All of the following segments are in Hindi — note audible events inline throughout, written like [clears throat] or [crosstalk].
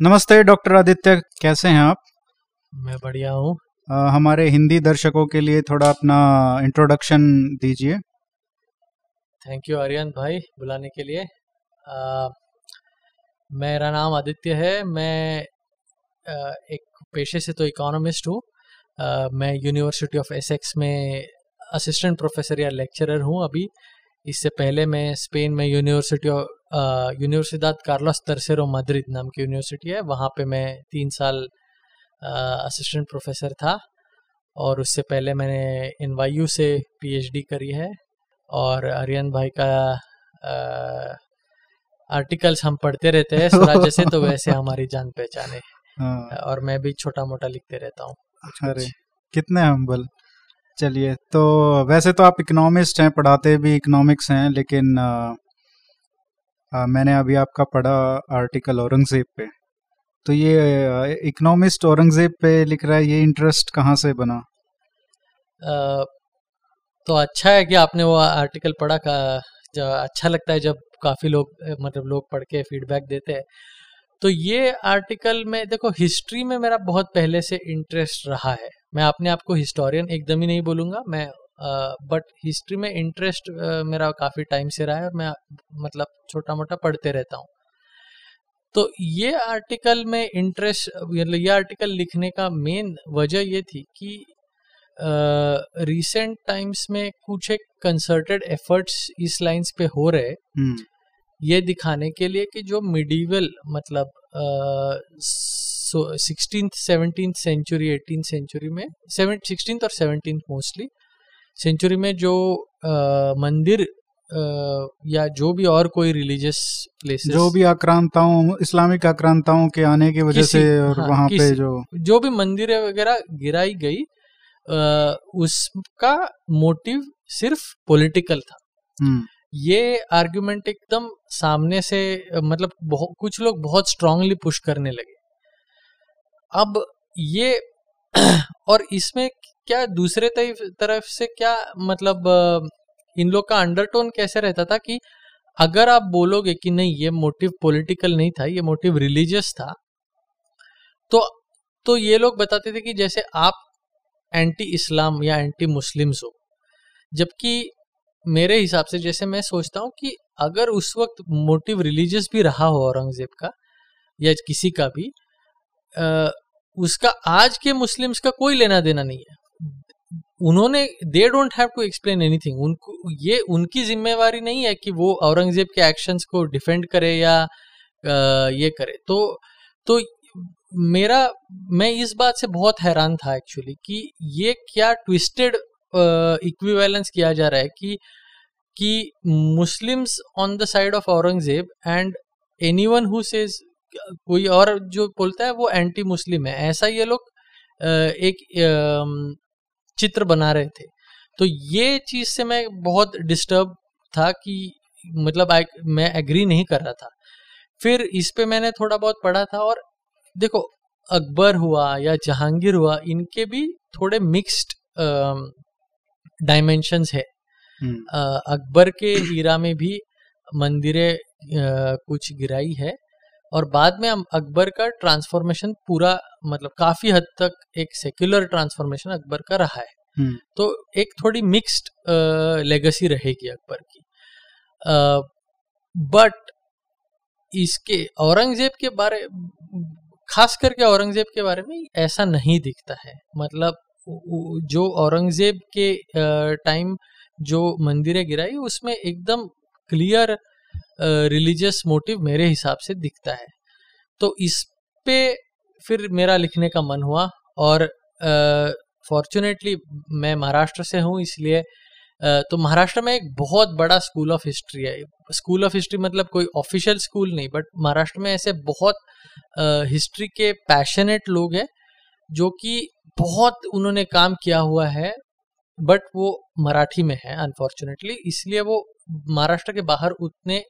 नमस्ते डॉक्टर आदित्य। कैसे हैं आप? मैं बढ़िया हूँ। हमारे हिंदी दर्शकों के लिए थोड़ा अपना इंट्रोडक्शन दीजिए। थैंक यू आर्यन भाई बुलाने के लिए। आ, मेरा नाम आदित्य है। मैं आ, एक पेशे से तो इकोनॉमिस्ट हूँ। मैं यूनिवर्सिटी ऑफ़ एसेक्स में असिस्टेंट प्रोफेसर या लेक्चरर हूँ अभी। इससे पहले मैं स्पेन में यूनिवर्सिटी यूनिवर्सिदाद कार्लोस तरसेरो मद्रिद नाम की यूनिवर्सिटी है। वहाँ पे मैं तीन साल असिस्टेंट प्रोफेसर था और उससे पहले मैंने एन से पीएचडी करी है और आर्यन भाई का आर्टिकल्स हम पढ़ते रहते हैं स्वराज्य से तो वैसे [laughs] हमारी जान पहचान है। हाँ। और मैं भी छोटा मोटा लिखते रहता हूँ। अरे कितने हम्बल चलिए तो वैसे तो आप इकोनॉमिस्ट हैं पढ़ाते भी इकोनॉमिक्स हैं लेकिन आ, आ, मैंने अभी आपका पढ़ा आर्टिकल औरंगज़ेब पे। तो ये इकोनॉमिस्ट औरंगज़ेब पे लिख रहा है ये इंटरेस्ट कहाँ से बना? आ, तो अच्छा है कि आपने वो आर्टिकल पढ़ा का जो अच्छा लगता है जब काफ़ी लोग मतलब लोग पढ़ के फीडबैक देते हैं। तो ये आर्टिकल में देखो हिस्ट्री में मेरा बहुत पहले से इंटरेस्ट रहा है। मैं अपने आप को हिस्टोरियन एकदम ही नहीं बोलूँगा मैं बट हिस्ट्री में इंटरेस्ट मेरा काफ़ी टाइम से रहा है और मैं मतलब छोटा मोटा पढ़ते रहता हूँ तो ये आर्टिकल में इंटरेस्ट मतलब ये आर्टिकल लिखने का मेन वजह ये थी कि रिसेंट uh, टाइम्स में कुछ एक कंसर्टेड एफर्ट्स इस लाइंस पे हो रहे हम्म। ये दिखाने के लिए कि जो मिडिवल मतलब sixteen seventeen century eighteen century में सेवन सिक्सटीन और सेवनटीन मोस्टली सेंचुरी में जो आ, मंदिर आ, या जो भी और कोई रिलीजियस प्लेस जो भी आक्रांताओं इस्लामिक आक्रांताओं के आने की वजह से और हाँ, वहाँ पे जो जो भी मंदिर वगैरह गिराई गई आ, उसका मोटिव सिर्फ़ पॉलिटिकल था हम्म। ये आर्ग्यूमेंट एकदम सामने से मतलब कुछ लोग बहुत स्ट्रांगली पुश करने लगे। अब ये [clears throat] और इसमें क्या दूसरे तरफ़ से क्या मतलब इन लोग का अंडरटोन कैसे रहता था कि अगर आप बोलोगे कि नहीं, ये मोटिव पॉलिटिकल नहीं था, ये मोटिव रिलीजियस था तो तो ये लोग बताते थे कि जैसे आप एंटी इस्लाम या एंटी मुस्लिम्स हो, जबकि मेरे हिसाब से जैसे मैं सोचता हूँ कि अगर उस वक्त मोटिव रिलीजियस भी रहा हो औरंगज़ेब का या किसी का भी आ, उसका आज के मुस्लिम्स का कोई लेना देना नहीं है। उन्होंने they don't have to explain anything उनको ये उनकी जिम्मेवारी नहीं है कि वो औरंगज़ेब के एक्शंस को डिफेंड करे या आ, ये करे। तो तो मेरा मैं इस बात से बहुत हैरान था एक्चुअली कि ये क्या ट्विस्टेड इक्विवेलेंस किया जा रहा है कि कि Muslims on the side of Aurangzeb and anyone who says कोई और जो बोलता है वो एंटी मुस्लिम है। ऐसा ये लोग एक चित्र बना रहे थे। तो ये चीज़ से मैं बहुत डिस्टर्ब था कि मतलब मैं एग्री नहीं कर रहा था। फिर इस पे मैंने थोड़ा बहुत पढ़ा था और देखो, अकबर हुआ या जहांगीर हुआ, इनके भी थोड़े मिक्स्ड डायमेंशंस है हम्म। अकबर के हीरा में भी मंदिरें कुछ गिराई है और बाद में हम अकबर का ट्रांसफॉर्मेशन पूरा मतलब काफ़ी हद तक एक सेक्युलर ट्रांसफॉर्मेशन अकबर का रहा है हम्म। तो एक थोड़ी मिक्स्ड लेगेसी रहेगी अकबर की बट इसके औरंगज़ेब के बारे खास करके औरंगज़ेब के बारे में ऐसा नहीं दिखता है मतलब जो औरंगज़ेब के टाइम जो मंदिरें गिराई, उसमें एकदम क्लियर रिलीजियस मोटिव मेरे हिसाब से दिखता है। तो इस पे फिर मेरा लिखने का मन हुआ और फॉर्चुनेटली मैं महाराष्ट्र से हूँ, इसलिए तो महाराष्ट्र में एक बहुत बड़ा स्कूल ऑफ़ हिस्ट्री है। स्कूल ऑफ़ हिस्ट्री मतलब कोई ऑफिशियल स्कूल नहीं बट महाराष्ट्र में ऐसे बहुत हिस्ट्री के पैशनेट लोग हैं, जो कि बहुत उन्होंने काम किया हुआ है बट वो मराठी में है अनफॉर्चुनेटली इसलिए वो महाराष्ट्र के बाहर उतने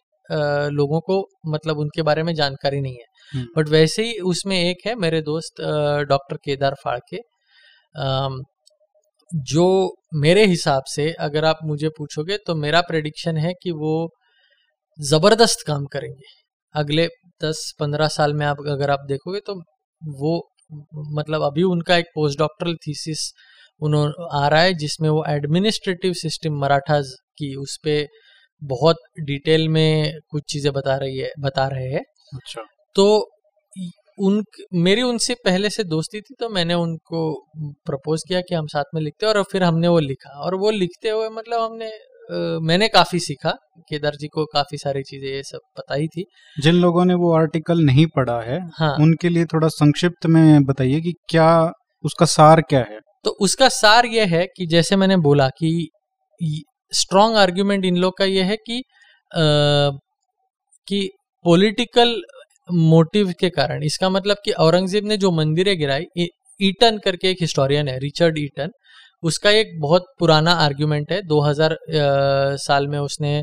लोगों को मतलब उनके बारे में जानकारी नहीं है। But hmm. वैसे ही उसमें एक है मेरे दोस्त डॉक्टर केदार फाड़के। जो मेरे हिसाब से अगर आप मुझे पूछोगे तो मेरा प्रेडिक्शन है कि वो ज़बरदस्त काम करेंगे। अगले दस पंद्रह साल में आप अगर आप देखोगे तो वो मतलब अभी उनका एक पोस्ट डॉक्टरल थीसिस उन्होंने आ रहा है जिसमें वो एडमिनिस्ट्रेटिव सिस्टम मराठाज की उस पर बहुत डिटेल में कुछ चीज़ें बता रही है बता रहे हैं। अच्छा। तो उन मेरी उनसे पहले से दोस्ती थी तो मैंने उनको प्रपोज किया कि हम साथ में लिखते और फिर हमने वो लिखा और वो लिखते हुए मतलब हमने मैंने काफ़ी सीखा केदार जी को काफ़ी सारी चीज़ें ये सब पता ही थी। जिन लोगों ने वो आर्टिकल नहीं पढ़ा है हाँ। उनके लिए थोड़ा संक्षिप्त में बताइए कि क्या उसका सार क्या है? तो उसका सार ये है कि जैसे मैंने बोला कि स्ट्रॉन्ग आर्ग्यूमेंट इन लोग का ये है कि आ, कि पॉलिटिकल मोटिव के कारण इसका मतलब कि औरंगज़ेब ने जो मंदिरें गिराई ईटन करके एक हिस्टोरियन है रिचर्ड ईटन उसका एक बहुत पुराना आर्ग्यूमेंट है। 2000 साल में उसने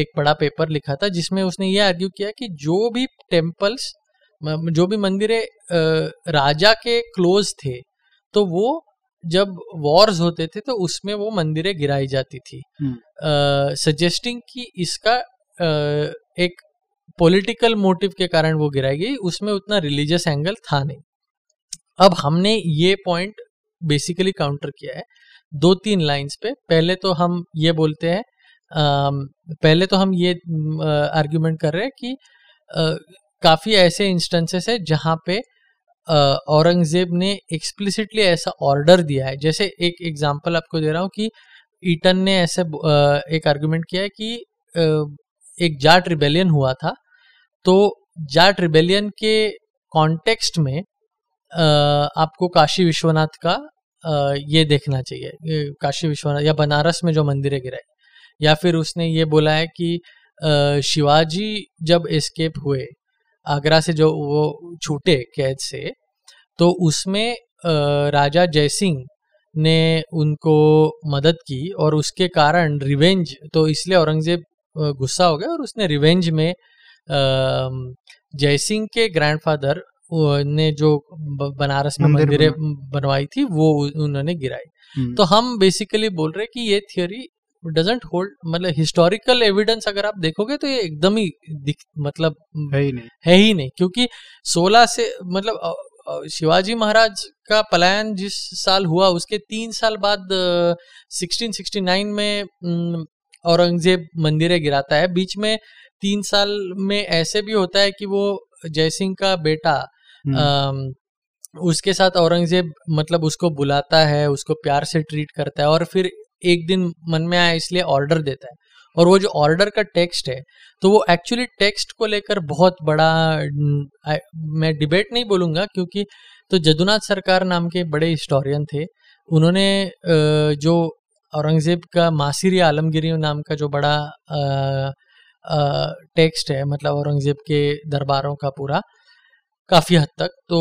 एक बड़ा पेपर लिखा था जिसमें उसने ये आर्ग्यू किया कि जो भी टेम्पल्स जो भी मंदिरें राजा के क्लोज थे तो वो जब वॉर्स होते थे तो उसमें वो मंदिरें गिराई जाती थी। Suggesting hmm. कि इसका एक पॉलिटिकल मोटिव के कारण वो गिराई गई उसमें उतना रिलीजियस एंगल था नहीं। अब हमने ये पॉइंट बेसिकली काउंटर किया है। दो तीन लाइंस पे, पहले तो हम ये बोलते हैं पहले तो हम ये आर्ग्यूमेंट कर रहे हैं कि काफ़ी ऐसे इंस्टेंसेस है जहाँ पे औरंगज़ेब ने एक्सप्लिसिटली ऐसा ऑर्डर दिया है। जैसे एक एग्जांपल आपको दे रहा हूँ कि ईटन ने ऐसे एक आर्ग्यूमेंट किया है कि एक जाट रिबेलियन हुआ था। तो जाट रिबेलियन के कॉन्टेक्स्ट में आपको काशी विश्वनाथ का ये देखना चाहिए। काशी विश्वनाथ या बनारस में जो मंदिरें गिराए या फिर उसने ये बोला है कि शिवाजी जब एस्केप हुए, आगरा से जो वो छूटे कैद से तो उसमें राजा जयसिंह ने उनको मदद की और उसके कारण रिवेंज तो इसलिए औरंगज़ेब गुस्सा हो गया और उसने रिवेंज में जयसिंह के ग्रैंडफादर ने जो बनारस में मंदिरें बनवाई थी वो उन्होंने गिराई हम्म। तो हम बेसिकली बोल रहे कि ये थियोरी डजेंट होल्ड मतलब हिस्टोरिकल एविडेंस अगर आप देखोगे तो ये एकदम ही दिख मतलब है ही नहीं है ही नहीं क्योंकि 16 से मतलब शिवाजी महाराज का पलायन जिस साल हुआ उसके तीन साल बाद 1669 में औरंगज़ेब मंदिरें गिराता है बीच में तीन साल में ऐसे भी होता है कि वो जयसिंह का बेटा। उसके साथ औरंगज़ेब मतलब उसको बुलाता है, उसको प्यार से ट्रीट करता है और फिर एक दिन मन में आया, इसलिए ऑर्डर देता है। और वो जो ऑर्डर का टेक्स्ट है तो वो एक्चुअली टेक्स्ट को लेकर बहुत बड़ा मैं डिबेट नहीं बोलूँगा क्योंकि तो जदुनाथ सरकार नाम के बड़े हिस्टोरियन थे। उन्होंने जो औरंगज़ेब का मासिर आलमगिरी नाम का जो बड़ा टेक्स्ट है मतलब औरंगज़ेब के दरबारों का पूरा काफ़ी हद तक। तो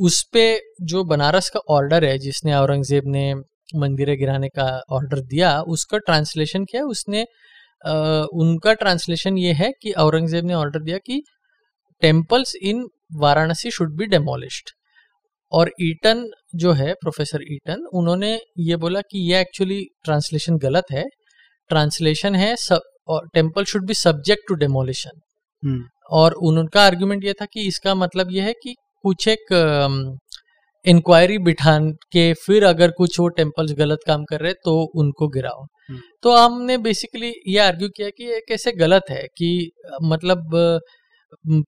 उस पे जो बनारस का ऑर्डर है जिसने औरंगज़ेब ने मंदिरें गिराने का ऑर्डर दिया उसका ट्रांसलेशन क्या है? उसने आ, उनका ट्रांसलेशन ये है कि औरंगज़ेब ने ऑर्डर दिया कि temples in Varanasi should be demolished और ईटन जो है प्रोफेसर ईटन उन्होंने ये बोला कि ये एक्चुअली ट्रांसलेशन गलत है। ट्रांसलेशन है temple should be subject to demolition और उनका आर्ग्यूमेंट ये था कि इसका मतलब ये है कि कुछ एक इंक्वायरी बिठा के फिर अगर कुछ वो टेम्पल्स गलत काम कर रहे तो उनको गिराओ हम्म। तो हमने बेसिकली ये आर्ग्यू किया कि ये कैसे गलत है कि मतलब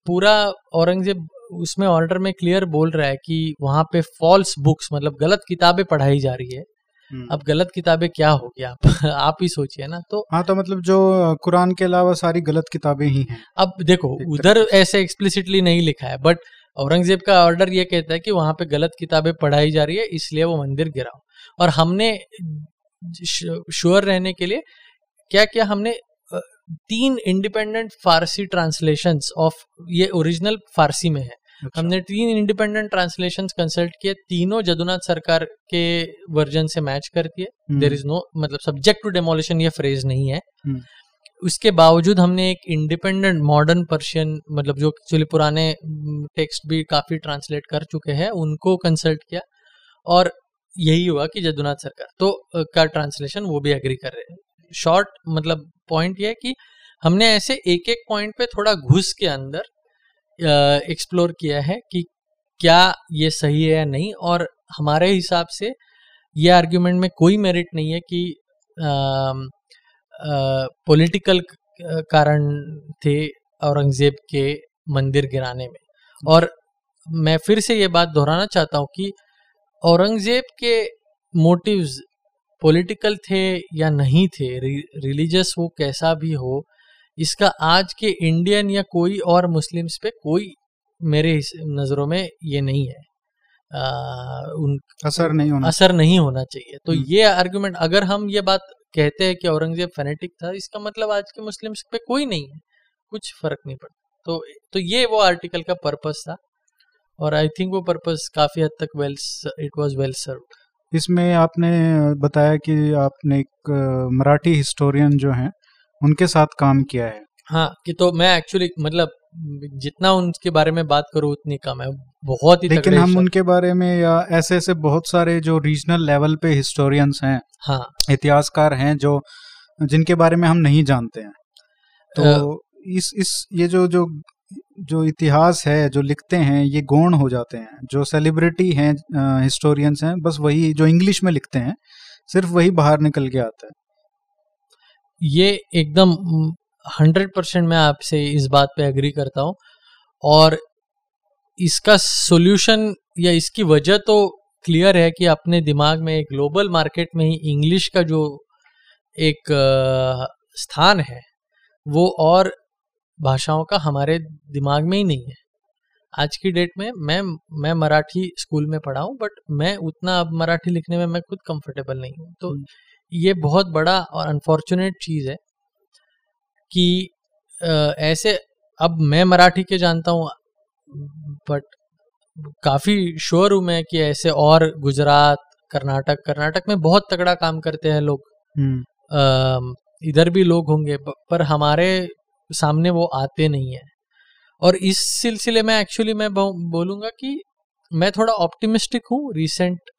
पूरा औरंगज़ेब उसमें ऑर्डर में क्लियर बोल रहा है कि वहाँ पे फॉल्स बुक्स मतलब गलत किताबें पढ़ाई जा रही है। अब गलत किताबें क्या होगी आप? [laughs] आप ही सोचिए ना तो हाँ तो मतलब जो कुरान के अलावा सारी गलत किताबें ही हैं। अब देखो उधर ऐसे एक्सप्लिसिटली नहीं लिखा है बट औरंगज़ेब का ऑर्डर ये कहता है कि वहाँ पे गलत किताबें पढ़ाई जा रही है इसलिए वो मंदिर गिराओ और हमने श्योर रहने के लिए क्या क्या हमने? तीन इंडिपेंडेंट फारसी ट्रांसलेशंस ऑफ़ ये ओरिजिनल फारसी में है। अच्छा। हमने तीन इंडिपेंडेंट ट्रांसलेशन कंसल्ट किए तीनों जदुनाथ सरकार के वर्जन से मैच करती है देर इज़ नो मतलब सब्जेक्ट टू डेमोलिशन ये फ्रेज नहीं है हम्म। उसके बावजूद हमने एक इंडिपेंडेंट मॉडर्न पर्शियन मतलब जो एक्चुअली पुराने टेक्स्ट भी काफ़ी ट्रांसलेट कर चुके हैं उनको कंसल्ट किया और यही हुआ कि जदुनाथ सरकार तो का ट्रांसलेशन वो भी एग्री कर रहे हैं शॉर्ट मतलब पॉइंट ये है कि हमने ऐसे एक एक पॉइंट पे थोड़ा घुस के अंदर एक्सप्लोर किया है कि क्या ये सही है या नहीं और हमारे हिसाब से ये आर्ग्यूमेंट में कोई मेरिट नहीं है कि पॉलिटिकल कारण थे औरंगज़ेब के मंदिर गिराने में। और मैं फिर से ये बात दोहराना चाहता हूँ कि औरंगज़ेब के मोटिव्स पॉलिटिकल थे या नहीं थे रिलीजियस वो कैसा भी हो इसका आज के इंडियन या कोई और मुस्लिम्स पे कोई मेरे नज़रों में ये नहीं है। आ, उन असर नहीं होना असर नहीं होना चाहिए। तो हम्म। ये आर्गुमेंट अगर हम ये बात कहते हैं कि औरंगज़ेब फेनेटिक था इसका मतलब आज के मुस्लिम्स पे कोई नहीं है। कुछ फ़र्क नहीं पड़ता। तो तो ये वो आर्टिकल का पर्पस था और आई थिंक वो पर्पस काफ़ी हद तक well it was well serve इसमें आपने बताया कि आपने एक मराठी हिस्टोरियन जो हैं उनके साथ काम किया है। हाँ कि तो मैं एक्चुअली मतलब जितना उनके बारे में बात करूँ उतनी कम है। बहुत ही लेकिन हम उनके बारे में या ऐसे ऐसे बहुत सारे जो रीजनल लेवल पे हिस्टोरियंस हैं हाँ। इतिहासकार हैं जो जिनके बारे में हम नहीं जानते हैं। तो आ, इस इस ये जो जो जो इतिहास है जो लिखते हैं ये गौण हो जाते हैं। जो सेलिब्रिटी हैं हिस्टोरियंस हैं बस वही जो इंग्लिश में लिखते हैं सिर्फ़ वही बाहर निकल के आता है। ये एकदम हंड्रेड परसेंट मैं आपसे इस बात पे एग्री करता हूँ। और इसका सोल्यूशन या इसकी वजह तो क्लियर है कि अपने दिमाग में एक ग्लोबल मार्केट में ही इंग्लिश का जो एक स्थान है, वो और भाषाओं का हमारे दिमाग में ही नहीं है। आज की डेट में मैं मैं मराठी स्कूल में पढ़ा हूँ बट मैं उतना अब मराठी लिखने में मैं खुद कंफर्टेबल नहीं हूँ। तो हम्म। ये बहुत बड़ा और अनफॉर्चुनेट चीज़ है कि ऐसे अब मैं मराठी के जानता हूँ बट काफ़ी श्योर हूँ मैं कि ऐसे और गुजरात कर्नाटक कर्नाटक में बहुत तगड़ा काम करते हैं लोग हम्म। इधर भी लोग होंगे पर हमारे सामने वो आते नहीं है और इस सिलसिले में एक्चुअली मैं बोलूँगा कि मैं थोड़ा ऑप्टिमिस्टिक हूँ रिसेंट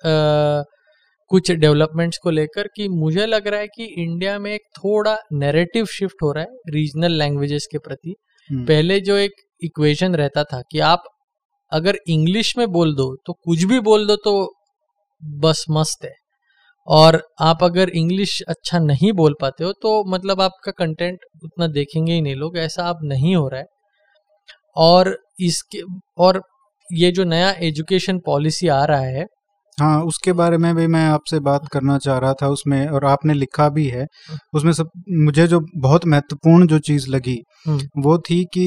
कुछ डेवलपमेंट्स को लेकर कि मुझे लग रहा है कि इंडिया में एक थोड़ा नैरेटिव शिफ्ट हो रहा है रीजनल लैंग्वेजेस के प्रति। हम्म। पहले जो एक इक्वेशन रहता था कि आप अगर इंग्लिश में बोल दो तो कुछ भी बोल दो तो बस मस्त है। और आप अगर इंग्लिश अच्छा नहीं बोल पाते हो तो मतलब आपका कंटेंट उतना देखेंगे ही नहीं लोग ऐसा अब नहीं हो रहा है। और इसके और ये जो नया एजुकेशन पॉलिसी आ रहा है हाँ उसके बारे में भी मैं आपसे बात करना चाह रहा था उसमें और आपने लिखा भी है उसमें सब मुझे जो बहुत महत्वपूर्ण जो चीज़ लगी हम्म। वो थी कि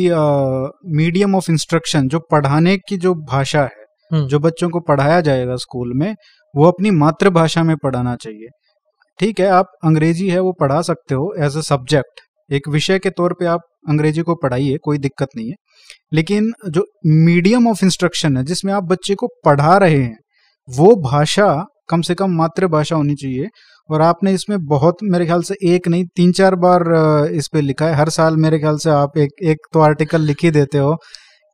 मीडियम ऑफ़ इंस्ट्रक्शन जो पढ़ाने की जो भाषा है हम्म। जो बच्चों को पढ़ाया जाएगा स्कूल में वो अपनी मातृभाषा में पढ़ाना चाहिए ठीक है आप अंग्रेज़ी है वो पढ़ा सकते हो एज अ सब्जेक्ट एक विषय के तौर पे आप अंग्रेज़ी को पढ़ाइए कोई दिक्कत नहीं है लेकिन जो मीडियम ऑफ़ इंस्ट्रक्शन है जिसमें आप बच्चे को पढ़ा रहे हैं वो भाषा कम से कम मातृभाषा होनी चाहिए। और आपने इसमें बहुत मेरे ख्याल से एक नहीं, तीन चार बार इस पर लिखा है। हर साल मेरे ख्याल से आप एक एक तो आर्टिकल लिख ही देते हो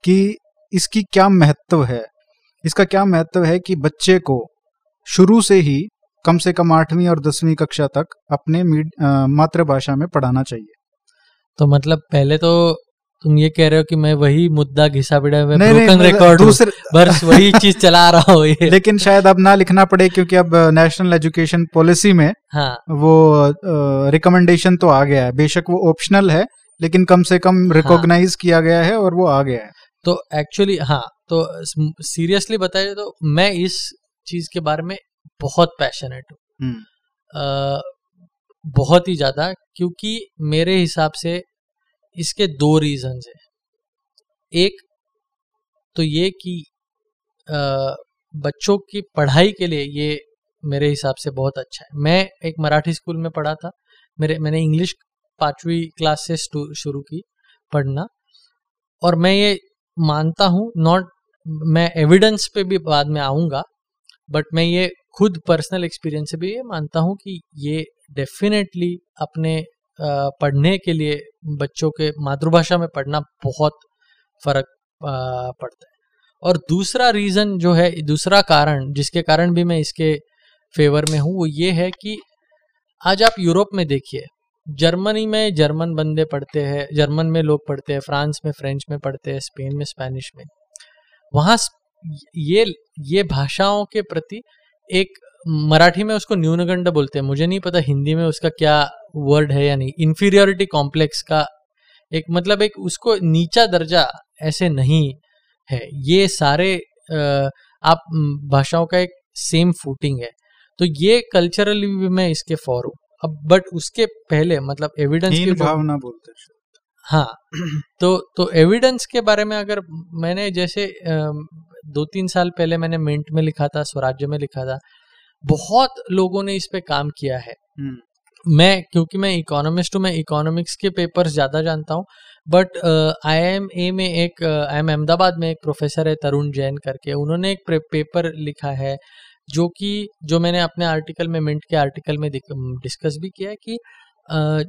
कि इसकी क्या महत्व है। इसका क्या महत्व है कि बच्चे को शुरू से ही कम से कम आठवीं और दसवीं कक्षा तक अपने मातृभाषा में पढ़ाना चाहिए। तो मतलब पहले तो तुम ये कह रहे हो कि मैं वही मुद्दा घिसा पिड़ा में ब्रोकन रिकॉर्ड दूसरे बस वही [laughs] चीज़ चला रहा हूँ लेकिन शायद अब ना लिखना पड़े क्योंकि अब नेशनल एजुकेशन पॉलिसी में हाँ। वो रिकमेंडेशन तो आ गया है। बेशक वो ऑप्शनल है लेकिन कम से कम रिकॉग्नाइज हाँ, किया गया है और वो आ गया है। तो एक्चुअली हाँ तो सीरियसली बताइए तो मैं इस चीज़ के बारे में बहुत पैशनेट हूँ। हम्म। बहुत ही ज़्यादा क्योंकि मेरे हिसाब से इसके दो रीजन है। एक तो ये कि बच्चों की पढ़ाई के लिए ये मेरे हिसाब से बहुत अच्छा है। मैं एक मराठी स्कूल में पढ़ा था, मेरे, मैंने इंग्लिश पांचवी क्लास से शुरू की पढ़ना और मैं ये मानता हूँ नॉट मैं एविडेंस पे भी बाद में आऊँगा बट मैं ये खुद पर्सनल एक्सपीरियंस से भी ये मानता हूँ कि ये डेफिनेटली अपने पढ़ने के लिए बच्चों के मातृभाषा में पढ़ना बहुत फ़र्क पड़ता है। और दूसरा रीज़न जो है, दूसरा कारण, जिसके कारण भी मैं इसके फेवर में हूँ, वो ये है कि आज आप यूरोप में देखिए, जर्मनी में जर्मन बंदे पढ़ते हैं, जर्मन में लोग पढ़ते हैं, फ्रांस में, फ्रेंच में पढ़ते हैं, स्पेन में, स्पेनिश में। वहाँ ये ये भाषाओं के प्रति एक मराठी में उसको न्यूनगंड बोलते हैं, मुझे नहीं पता हिंदी में उसका क्या वर्ड है या नहीं इन्फीरियोरिटी कॉम्प्लेक्स का एक मतलब एक उसको नीचा दर्जा ऐसे नहीं है। ये सारे आप भाषाओं का एक सेम फूटिंग है। तो ये कल्चरली भी मैं इसके फॉर हूँ। अब बट उसके पहले मतलब एविडेंस की भावना बोलते हाँ तो तो एविडेंस के बारे में अगर मैंने जैसे दो तीन साल पहले मैंने मिंट में लिखा था स्वराज्य में लिखा था बहुत लोगों ने इस पे काम किया है। हम्म। मैं, क्योंकि मैं इकोनॉमिस्ट हूँ, मैं इकोनॉमिक्स के पेपर्स ज़्यादा जानता हूँ बट आई एम ए में एक आई एम अहमदाबाद में एक प्रोफेसर है, तरुण जैन करके। उन्होंने एक पेपर लिखा है, जो कि, जो मैंने अपने आर्टिकल में मिंट के आर्टिकल में डिस्कस भी किया है कि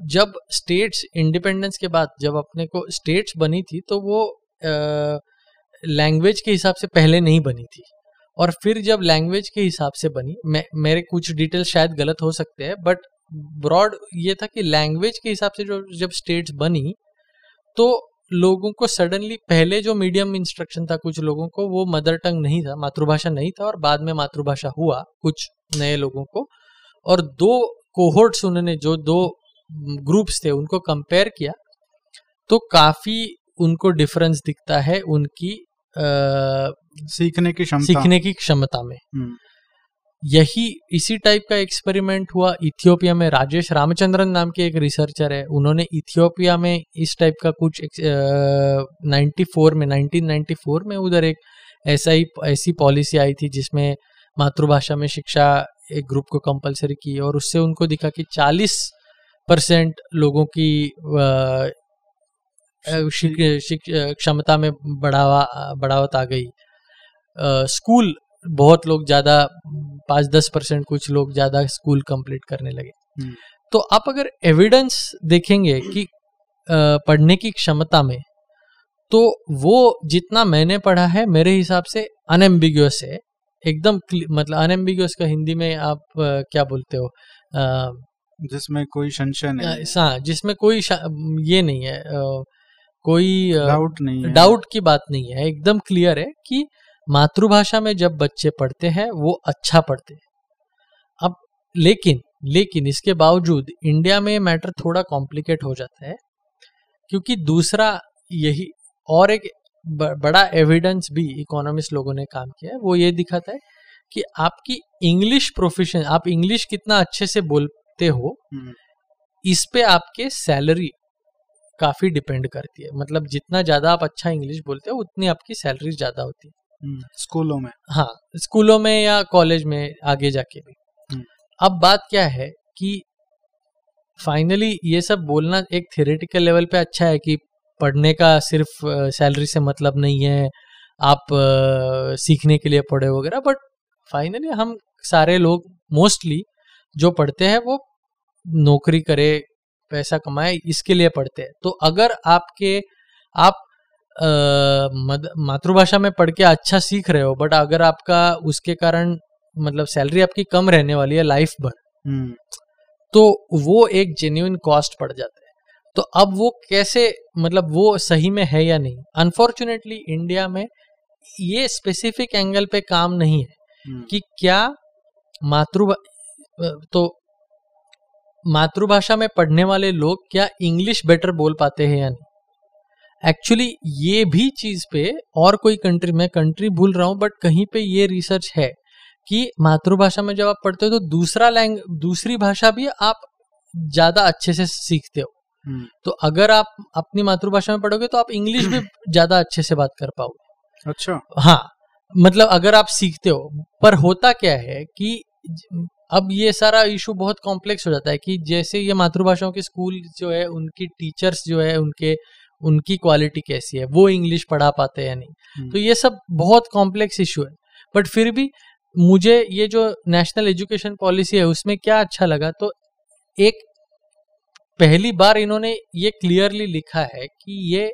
जब स्टेट्स इंडिपेंडेंस के बाद, जब अपने को स्टेट्स बनी थी तो वो लैंग्वेज के हिसाब से पहले नहीं बनी थी। और फिर जब लैंग्वेज के हिसाब से बनी, मैं, मेरे कुछ डिटेल शायद गलत हो सकते हैं बट ब्रॉड ये था कि लैंग्वेज के हिसाब से जो जब स्टेट्स बनी तो लोगों को सडनली पहले जो मीडियम इंस्ट्रक्शन था कुछ लोगों को वो मदर टंग नहीं था मातृभाषा नहीं था और बाद में मातृभाषा हुआ कुछ नए लोगों को और दो कोहोर्ट्स उन्होंने जो दो ग्रुप्स थे उनको कंपेयर किया तो काफ़ी उनको डिफरेंस दिखता है उनकी आ, सीखने की क्षमता सीखने की क्षमता में हम्म। यही इसी टाइप का एक्सपेरिमेंट हुआ। इथियोपिया में राजेश रामचंद्रन नाम के एक रिसर्चर है। उन्होंने इथियोपिया में इस टाइप का कुछ नाइन्टी फोर में 1994 में उधर एक ऐसा ही ऐसी पॉलिसी आई थी जिसमें मातृभाषा में शिक्षा एक ग्रुप को कंपलसरी की और उससे उनको दिखा कि 40 परसेंट लोगों की क्षमता में बढ़ावा बढ़ावत आ गई। स्कूल बहुत लोग ज़्यादा पाँच दस परसेंट कुछ लोग ज़्यादा स्कूल कंप्लीट करने लगे। हम्म। तो आप अगर एविडेंस देखेंगे कि पढ़ने की क्षमता में तो वो जितना मैंने पढ़ा है मेरे हिसाब से अनएम्बिग्यूस है। एकदम मतलब अनएम्बिग्यूस का हिंदी में आप क्या बोलते हो जिसमें कोई संशय नहीं हाँ। जिसमें कोई ये नहीं है कोई डाउट नहीं डाउट की बात नहीं है। एकदम क्लियर है कि मातृभाषा में जब बच्चे पढ़ते हैं वो अच्छा पढ़ते हैं। अब लेकिन लेकिन इसके बावजूद इंडिया में मैटर थोड़ा कॉम्प्लिकेट हो जाता है क्योंकि दूसरा यही और एक बड़ा एविडेंस भी इकोनॉमिस्ट लोगों ने काम किया है वो ये दिखाता है कि आपकी इंग्लिश प्रोफेशन आप इंग्लिश कितना अच्छे से बोलते हो हम्म। इस पे आपके सैलरी काफ़ी डिपेंड करती है। मतलब जितना ज़्यादा आप अच्छा इंग्लिश बोलते हो उतनी आपकी सैलरी ज़्यादा होती है। स्कूलों में। हाँ स्कूलों में या कॉलेज में आगे जाके। भी हम्म। अब बात क्या है कि फाइनली ये सब बोलना एक थियोरेटिकल लेवल पे अच्छा है कि पढ़ने का सिर्फ़ सैलरी से मतलब नहीं है आप सीखने के लिए पढ़े वगैरह बट फाइनली हम सारे लोग मोस्टली जो पढ़ते हैं वो नौकरी करे पैसा कमाए इसके लिए पढ़ते हैं। तो अगर आपके आप मातृभाषा में पढ़ के अच्छा सीख रहे हो बट अगर आपका उसके कारण मतलब सैलरी आपकी कम रहने वाली है लाइफ भर हम्म। तो वो एक जेन्यून कॉस्ट पड़ जाता है तो अब वो कैसे मतलब वो सही में है या नहीं अनफॉर्चुनेटली इंडिया में ये स्पेसिफिक एंगल पे काम नहीं है हम्म। कि क्या मातृ तो मातृभाषा में पढ़ने वाले लोग क्या इंग्लिश बेटर बोल पाते हैं या नहीं एक्चुअली ये भी चीज़ पे और कोई कंट्री में कंट्री भूल रहा हूँ बट कहीं पे ये रिसर्च है कि मातृभाषा में जब आप पढ़ते हो तो दूसरा लैंग दूसरी भाषा भी आप ज़्यादा अच्छे से सीखते हो। हम्म। तो अगर आप अपनी मातृभाषा में पढ़ोगे तो आप इंग्लिश भी [clears throat] ज़्यादा अच्छे से बात कर पाओगे। अच्छा। हाँ मतलब अगर आप सीखते हो पर होता क्या है कि अब ये सारा इशू बहुत कॉम्प्लेक्स हो जाता है कि जैसे ये मातृभाषाओं के स्कूल जो है उनकी टीचर्स जो है उनके उनकी क्वालिटी कैसी है? वो इंग्लिश पढ़ा पाते हैं या नहीं? हम्म। तो ये सब बहुत कॉम्प्लेक्स इशू है। बट फिर भी मुझे ये जो नेशनल एजुकेशन पॉलिसी है उसमें क्या अच्छा लगा? तो एक पहली बार इन्होंने ये क्लियरली लिखा है कि ये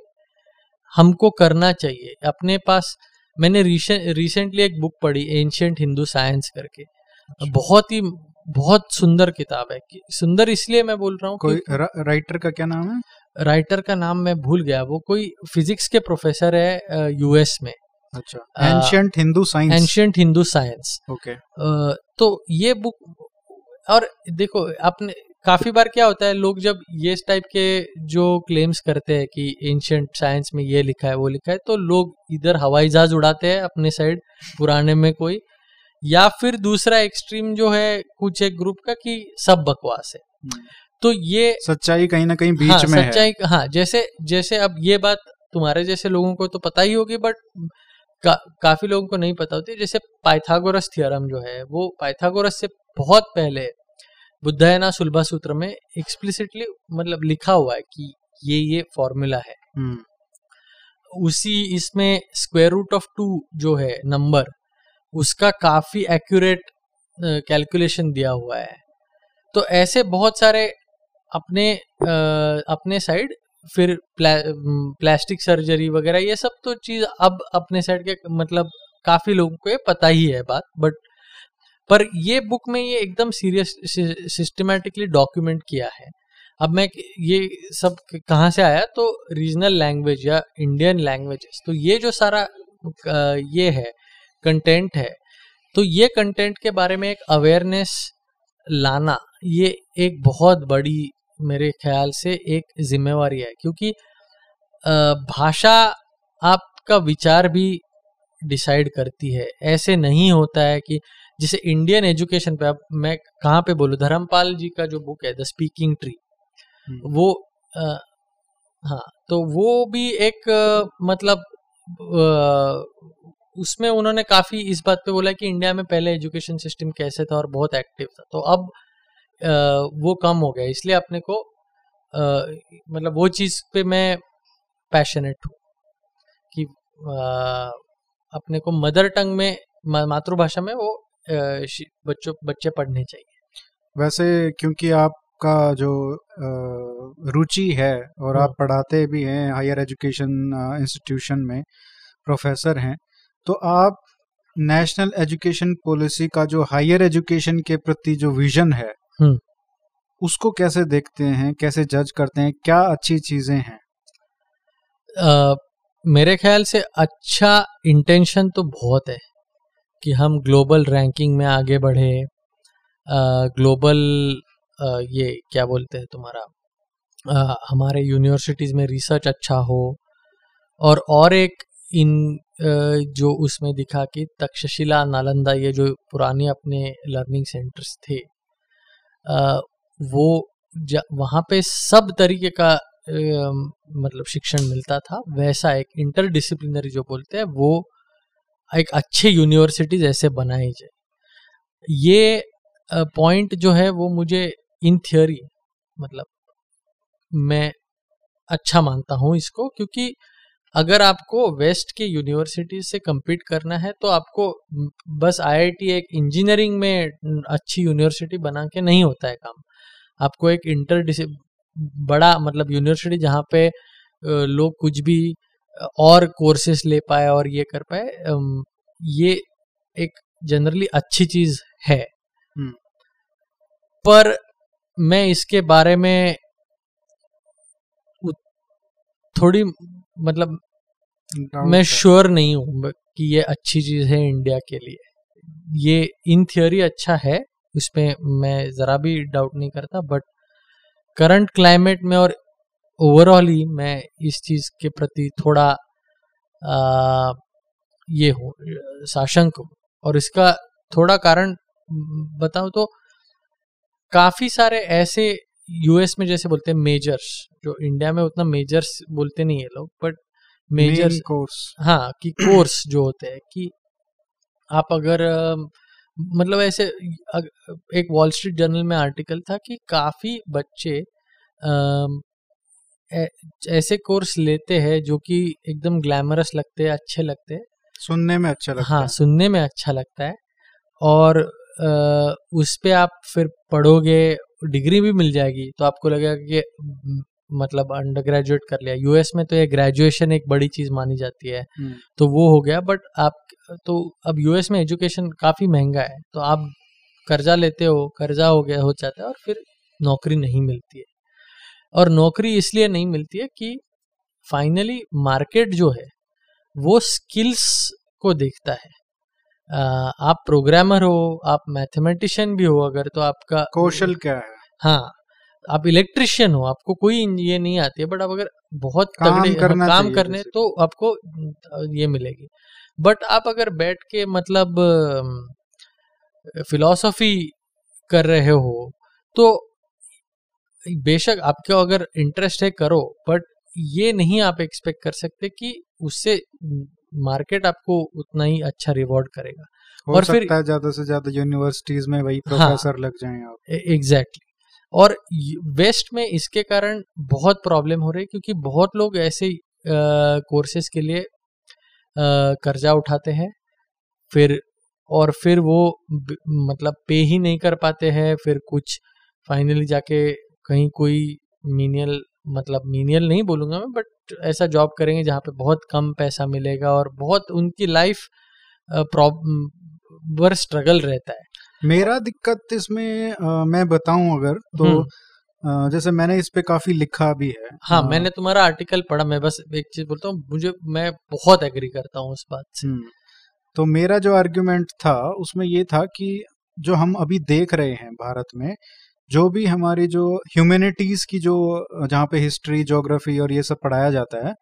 हमको करना चाहिए। अपने पास मैंने रिसेंटली एक बुक पढ़ी एंशियंट हिंदू साइंस करके। बहुत ही बहुत सुंदर किताब है। सुंदर इसलिए मैं बोल रहा हूँ कोई राइटर का क्या नाम है? राइटर का नाम मैं भूल गया वो कोई फिजिक्स के प्रोफेसर है यूएस में। अच्छा। Ancient Hindu science ancient Hindu science okay. तो ये बुक और देखो आपने काफ़ी बार क्या होता है लोग जब ये टाइप के जो क्लेम्स करते हैं कि एंशियंट साइंस में ये लिखा है वो लिखा है तो लोग इधर हवाई जहाज़ उड़ाते हैं अपने साइड पुराने में कोई या फिर दूसरा एक्सट्रीम जो है कुछ एक ग्रुप का कि सब बकवास है। हम्म। तो ये सच्चाई कहीं ना कहीं बीच हाँ, में सच्चाई है। हाँ जैसे जैसे अब ये बात तुम्हारे जैसे लोगों को तो पता ही होगी बट का, काफ़ी लोगों को नहीं पता होती जैसे पाइथागोरस थियरम जो है वो पाइथागोरस से बहुत पहले बुद्धयना सुलभा सूत्र में एक्सप्लिसिटली मतलब लिखा हुआ है कि ये ये फॉर्मूला है हम्म। उसी इसमें स्क्वायर रूट ऑफ़ टू जो है नंबर उसका काफ़ी एक्यूरेट कैलकुलेशन दिया हुआ है तो ऐसे बहुत सारे अपने अपने साइड फिर प्ला, प्लास्टिक सर्जरी वगैरह ये सब तो चीज़ अब अपने साइड के मतलब काफ़ी लोगों को ये पता ही है बात बट पर ये बुक में ये एकदम सीरियस सिस्टमेटिकली डॉक्यूमेंट किया है। अब मैं ये सब कहाँ से आया? तो रीजनल लैंग्वेज या इंडियन लैंग्वेजेस तो ये जो सारा ये है कंटेंट है तो ये कंटेंट के बारे में एक अवेयरनेस लाना ये एक बहुत बड़ी मेरे ख्याल से एक जिम्मेवारी है क्योंकि भाषा आपका विचार भी डिसाइड करती है। ऐसे नहीं होता है कि जैसे इंडियन एजुकेशन पे अब मैं कहाँ पे बोलूँ धर्मपाल जी का जो बुक है द स्पीकिंग ट्री वो आ, हाँ तो वो भी एक मतलब आ, उसमें उन्होंने काफ़ी इस बात पे बोला कि इंडिया में पहले एजुकेशन सिस्टम कैसे था और बहुत एक्टिव था। तो अब वो कम हो गया इसलिए अपने को आ, मतलब वो चीज़ पे मैं पैशनेट हूँ कि आ, अपने को मदर टंग में मातृभाषा में वो बच्चों बच्चे पढ़ने चाहिए। वैसे क्योंकि आपका जो रुचि है और आप पढ़ाते भी हैं हायर एजुकेशन इंस्टीट्यूशन में प्रोफेसर हैं तो आप नेशनल एजुकेशन पॉलिसी का जो हायर एजुकेशन के प्रति जो विजन है उसको कैसे देखते हैं कैसे जज करते हैं क्या अच्छी चीज़ें हैं? आ, मेरे ख्याल से अच्छा इंटेंशन तो बहुत है कि हम ग्लोबल रैंकिंग में आगे बढ़े। ग्लोबल ये क्या बोलते हैं तुम्हारा? आ, हमारे यूनिवर्सिटीज़ में रिसर्च अच्छा हो और और एक इन जो उसमें दिखा कि तक्षशिला नालंदा ये जो पुराने अपने लर्निंग सेंटर्स थे वो वहाँ पे सब तरीके का मतलब शिक्षण मिलता था। वैसा एक इंटरडिसिप्लिनरी जो बोलते हैं, वो एक अच्छे यूनिवर्सिटीज ऐसे बनाई जाए। ये पॉइंट जो है, वो मुझे इन थियोरी मतलब मैं अच्छा मानता हूँ इसको, क्योंकि अगर आपको वेस्ट के यूनिवर्सिटीज से कम्पीट करना है तो आपको बस आईआईटी एक इंजीनियरिंग में अच्छी यूनिवर्सिटी बना के नहीं होता है काम आपको एक इंटर बड़ा मतलब यूनिवर्सिटी जहाँ पे लोग कुछ भी और कोर्सेस ले पाए और ये कर पाए ये एक जनरली अच्छी चीज़ है हम्म। पर मैं इसके बारे में थोड़ी मतलब मैं श्योर नहीं हूँ कि ये अच्छी चीज़ है इंडिया के लिए। ये इन थियोरी अच्छा है इसमें मैं ज़रा भी डाउट नहीं करता बट करंट क्लाइमेट में और ओवरऑल ही मैं इस चीज़ के प्रति थोड़ा आ, ये हो साशंक हो। और इसका थोड़ा कारण बताऊँ तो काफ़ी सारे ऐसे यूएस में जैसे बोलते हैं मेजर्स जो इंडिया में उतना मेजर्स बोलते नहीं है लोग बट मेजर्स कोर्स हाँ कि कोर्स जो होते हैं कि आप अगर मतलब ऐसे एक वॉल स्ट्रीट जर्नल में आर्टिकल था कि काफ़ी बच्चे ऐसे कोर्स लेते हैं जो कि एकदम ग्लैमरस लगते हैं अच्छे लगते हैं। सुनने में अच्छा लगता हाँ है। सुनने में अच्छा लगता है। और उस पर आप फिर पढ़ोगे डिग्री भी मिल जाएगी। तो आपको लगेगा कि मतलब अंडर ग्रेजुएट कर लिया। यूएस में तो ये ग्रेजुएशन एक बड़ी चीज़ मानी जाती है। हम्म। तो वो हो गया बट आप तो अब यूएस में एजुकेशन काफ़ी महँगा है। तो आप कर्जा लेते हो कर्जा हो गया हो जाता है और फिर नौकरी नहीं मिलती है। और नौकरी इसलिए नहीं मिलती है कि फाइनली मार्केट जो है वो स्किल्स को देखता है। आप प्रोग्रामर हो आप मैथमेटिशियन भी हो अगर तो आपका कौशल क्या है? हाँ आप इलेक्ट्रिशियन हो आपको कोई ये नहीं आती है बट आप अगर बहुत काम तगड़े करना काम करने तो आपको ये मिलेगी। बट आप अगर बैठ के मतलब फिलॉसफी कर रहे हो तो बेशक आपके अगर इंटरेस्ट है करो बट ये नहीं आप एक्सपेक्ट कर सकते कि उससे मार्केट आपको उतना ही अच्छा रिवॉर्ड करेगा। हो और फिर ज़्यादा से ज़्यादा यूनिवर्सिटीज में वही प्रोफेसर हाँ, लग जाएँ आप। एग्जैक्टली और वेस्ट में इसके कारण बहुत प्रॉब्लम हो रही है क्योंकि बहुत लोग ऐसे कोर्सेज के लिए कर्जा उठाते हैं फिर और फिर वो मतलब पे ही नहीं कर पाते हैं फिर कुछ फाइनली जाके कहीं कोई मीनियल मतलब मीनियल नहीं बोलूँगा मैं बट ऐसा जॉब करेंगे जहाँ पे बहुत कम पैसा मिलेगा और बहुत उनकी लाइफ प्रॉब्लम स्ट्रगल रहता है मेरा दिक्कत इसमें आ, मैं बताऊँ अगर तो हम्म। आ, जैसे मैंने इस पे काफ़ी लिखा भी है हाँ आ, मैंने तुम्हारा आर्टिकल पढ़ा मैं बस एक चीज़ बोलता हूँ मुझे मैं बहुत एग्री करता हूँ उस बात से हम्म। तो मेरा जो आर्ग्यूमेंट था उसमें ये था कि जो हम अभी देख रहे हैं भारत में जो भी हमारी जो ह्यूमैनिटीज की जो जहाँ पे हिस्ट्री जोग्राफी और ये सब पढ़ाया जाता है,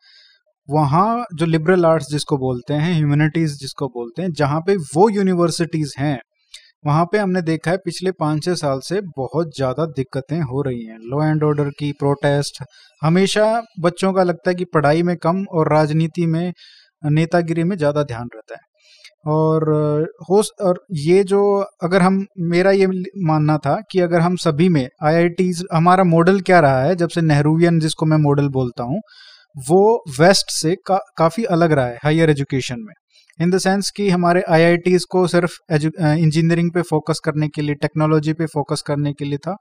वहाँ जो लिबरल आर्ट्स जिसको बोलते हैं ह्यूमैनिटीज जिसको बोलते हैं, जहाँ पे वो यूनिवर्सिटीज हैं, वहाँ पे हमने देखा है पिछले पाँच छः साल से बहुत ज़्यादा दिक्कतें हो रही हैं। लॉ एंड ऑर्डर की प्रोटेस्ट हमेशा बच्चों का लगता है कि पढ़ाई में कम और राजनीति में, नेतागिरी में ज़्यादा ध्यान रहता है। और हो और ये जो अगर हम मेरा ये मानना था कि अगर हम सभी में आई हमारा मॉडल क्या रहा है जब से नेहरूवियन जिसको मैं मॉडल बोलता हूँ वो वेस्ट से का, काफ़ी अलग रहा है हायर एजुकेशन में। इन द सेंस कि हमारे आई को सिर्फ़ इंजीनियरिंग पे फोकस करने के लिए टेक्नोलॉजी पे फोकस करने के लिए था।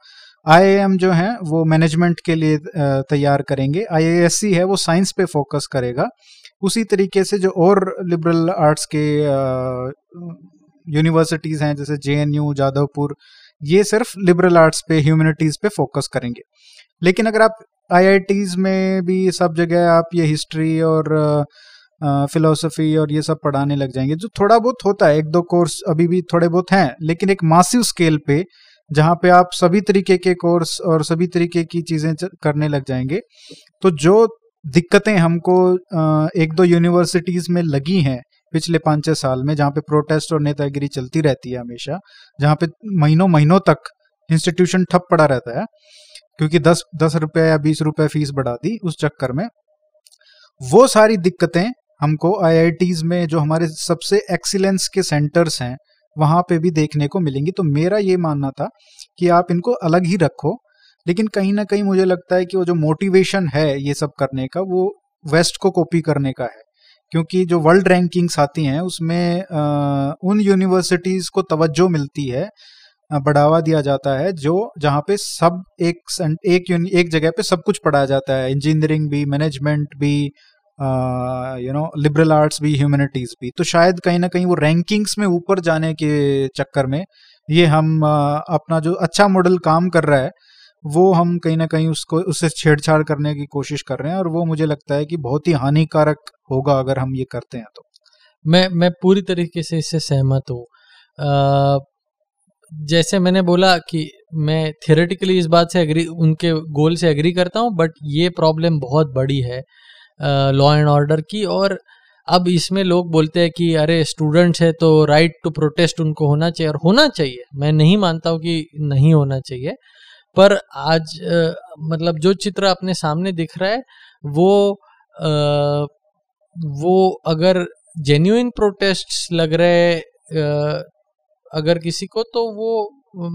आई जो है वो मैनेजमेंट के लिए तैयार करेंगे। आई है वो साइंस पे फोकस करेगा। उसी तरीके से जो और लिबरल आर्ट्स के यूनिवर्सिटीज़ हैं, जैसे जे जादवपुर ये सिर्फ़ लिबरल आर्ट्स पे ह्यूमनिटीज़ पे फोकस करेंगे। लेकिन अगर आप आई में भी सब जगह आप ये हिस्ट्री और फिलोसफी और ये सब पढ़ाने लग जाएँगे, जो थोड़ा बहुत होता है, एक दो कोर्स अभी भी थोड़े बहुत हैं, लेकिन एक मासिव स्केल पे, जहाँ पे आप सभी तरीके के कोर्स और सभी तरीके की चीज़ें करने लग जाएँगे तो जो दिक्कतें हमको एक दो यूनिवर्सिटीज में लगी हैं पिछले पाँच छः साल में, जहाँ पे प्रोटेस्ट और नेतागिरी चलती रहती है हमेशा, जहाँ पे महीनों महीनों तक इंस्टीट्यूशन ठप पड़ा रहता है, क्योंकि दस दस रुपये या बीस रुपये फ़ीस बढ़ा दी उस चक्कर में। वो सारी दिक्कतें हमको आई में, जो हमारे सबसे एक्सीलेंस के सेंटर्स हैं, वहाँ पे भी देखने को मिलेंगी। तो मेरा ये मानना था कि आप इनको अलग ही रखो लेकिन कहीं ना कहीं मुझे लगता है कि वो जो मोटिवेशन है ये सब करने का वो वेस्ट को कॉपी करने का है। क्योंकि जो वर्ल्ड रैंकिंग्स आती हैं उसमें आ, उन यूनिवर्सिटीज़ को तवज्जो मिलती है बढ़ावा दिया जाता है जो जहाँ पे सब एक एक एक जगह पे सब कुछ पढ़ाया जाता है। इंजीनियरिंग भी मैनेजमेंट भी यू नो लिबरल आर्ट्स भी ह्यूमैनिटीज भी। तो शायद कहीं ना कहीं वो रैंकिंग्स में ऊपर जाने के चक्कर में ये हम आ, अपना जो अच्छा मॉडल काम कर रहा है वो हम कहीं ना कहीं उसको, उससे छेड़छाड़ करने की कोशिश कर रहे हैं और वो मुझे लगता है कि बहुत ही हानिकारक होगा अगर हम ये करते हैं तो। मैं मैं पूरी तरीके से इससे सहमत हूँ। जैसे मैंने बोला कि मैं थियोरेटिकली इस बात से एग्री उनके गोल से एग्री करता हूँ बट ये प्रॉब्लम बहुत बड़ी है लॉ एंड ऑर्डर की और अब इसमें लोग बोलते हैं कि अरे स्टूडेंट्स है तो राइट टू प्रोटेस्ट उनको होना चाहिए और होना चाहिए। मैं नहीं मानता हूँ कि नहीं होना चाहिए पर आज आ, मतलब जो चित्र अपने सामने दिख रहा है वो आ, वो अगर जेन्यून प्रोटेस्ट लग रहे आ, अगर किसी को तो वो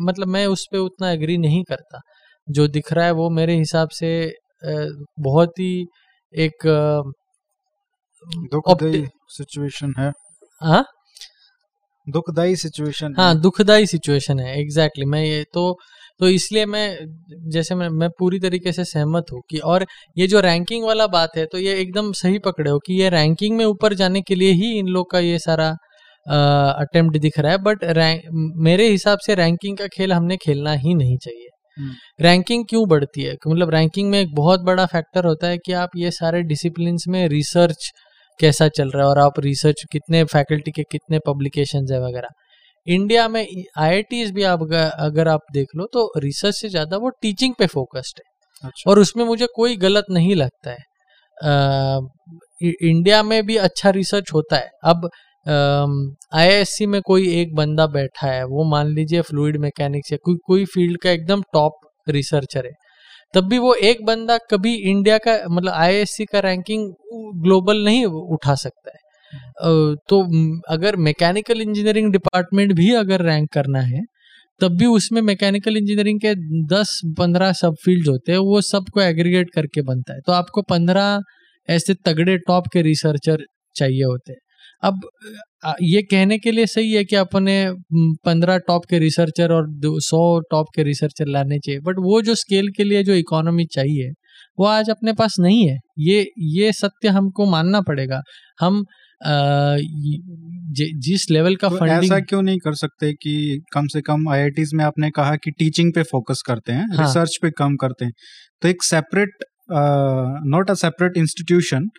मतलब मैं उस पर उतना एग्री नहीं करता। जो दिख रहा है वो मेरे हिसाब से बहुत ही एक दुखदाई सिचुएशन है। हाँ? दुखदाई सिचुएशन हाँ। दुखदाई सिचुएशन है एग्जैक्टली exactly. मैं ये तो तो इसलिए मैं जैसे मैं मैं पूरी तरीके से सहमत हूँ कि और ये जो रैंकिंग वाला बात है तो ये एकदम सही पकड़े हो कि ये रैंकिंग में ऊपर जाने के लिए ही इन लोग का ये सारा अटेम्प्ट दिख रहा है। बट मेरे हिसाब से रैंकिंग का खेल हमने खेलना ही नहीं चाहिए। Ranking hmm. क्यों बढ़ती है? मतलब रैंकिंग में एक बहुत बड़ा फैक्टर होता है कि आप ये सारे डिसिप्लिन में रिसर्च कैसा चल रहा है और आप रिसर्च कितने फैकल्टी के कितने पब्लिकेशन है वगैरह। इंडिया में आई भी आप अगर आप देख लो तो रिसर्च से ज़्यादा वो टीचिंग पे फोकस्ड है। अच्छा। और उसमें मुझे कोई गलत नहीं लगता है। आ, इंडिया में भी अच्छा रिसर्च होता है। अब आईआईएससी में कोई एक बंदा बैठा है वो मान लीजिए फ्लूइड मैकेनिक्स या कोई कोई फ़ील्ड का एकदम टॉप रिसर्चर है। तब भी वो एक बंदा कभी इंडिया का मतलब आईआईएससी का रैंकिंग ग्लोबल नहीं उठा सकता है। तो अगर मैकेनिकल इंजीनियरिंग डिपार्टमेंट भी अगर रैंक करना है, तब भी उसमें मैकेनिकल इंजीनियरिंग के 10-15 सब फ़ील्ड होते हैं, वो सबको एग्रीगेट करके बनता है। तो आपको 15 ऐसे तगड़े टॉप के रिसर्चर चाहिए होते हैं। अब ये कहने के लिए सही है कि अपने पंद्रह टॉप के रिसर्चर और सौ टॉप के रिसर्चर लाने चाहिए, बट वो जो स्केल के लिए जो इकोनॉमी चाहिए, वो आज अपने पास नहीं है। ये ये सत्य हमको मानना पड़ेगा। हम जिस लेवल का तो फंडिंग ऐसा क्यों नहीं कर सकते कि कम से कम आईआईटीज में आपने कहा कि टीचिंग पे फोकस करते हैं हाँ. रिसर्च पे कम करते हैं। तो एक separate not a separate institution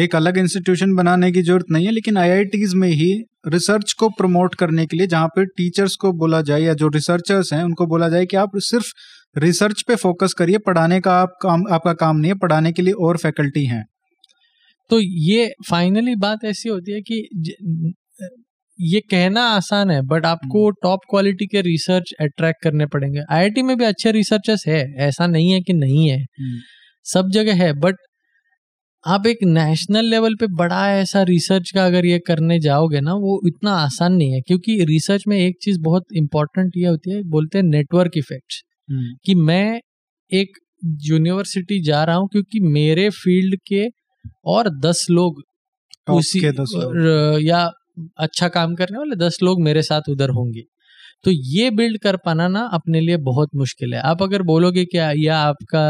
एक अलग इंस्टीट्यूशन बनाने की ज़रूरत नहीं है लेकिन आईआईटीज में ही रिसर्च को प्रमोट करने के लिए जहाँ पे टीचर्स को बोला जाए या जो रिसर्चर्स हैं उनको बोला जाए कि आप सिर्फ़ रिसर्च पे फोकस करिए पढ़ाने का आप काम आपका काम नहीं है पढ़ाने के लिए और फैकल्टी हैं। तो ये फाइनली बात ऐसी होती है कि ये कहना आसान है बट आपको टॉप क्वालिटी के रिसर्च अट्रैक्ट करने पड़ेंगे। आईआईटी में भी अच्छे रिसर्चर्स है ऐसा नहीं है कि नहीं है। हम्म। सब जगह है बट आप एक नेशनल लेवल पे बड़ा ऐसा रिसर्च का अगर ये करने जाओगे ना वो इतना आसान नहीं है क्योंकि रिसर्च में एक चीज़ बहुत इंपॉर्टेंट ये होती है बोलते हैं नेटवर्क इफेक्ट्स कि मैं एक यूनिवर्सिटी जा रहा हूँ क्योंकि मेरे फ़ील्ड के और दस लोग उसी दस लोग। या अच्छा काम करने वाले दस लोग मेरे साथ उधर होंगे। तो ये बिल्ड कर पाना ना अपने लिए बहुत मुश्किल है। आप अगर बोलोगे क्या या आपका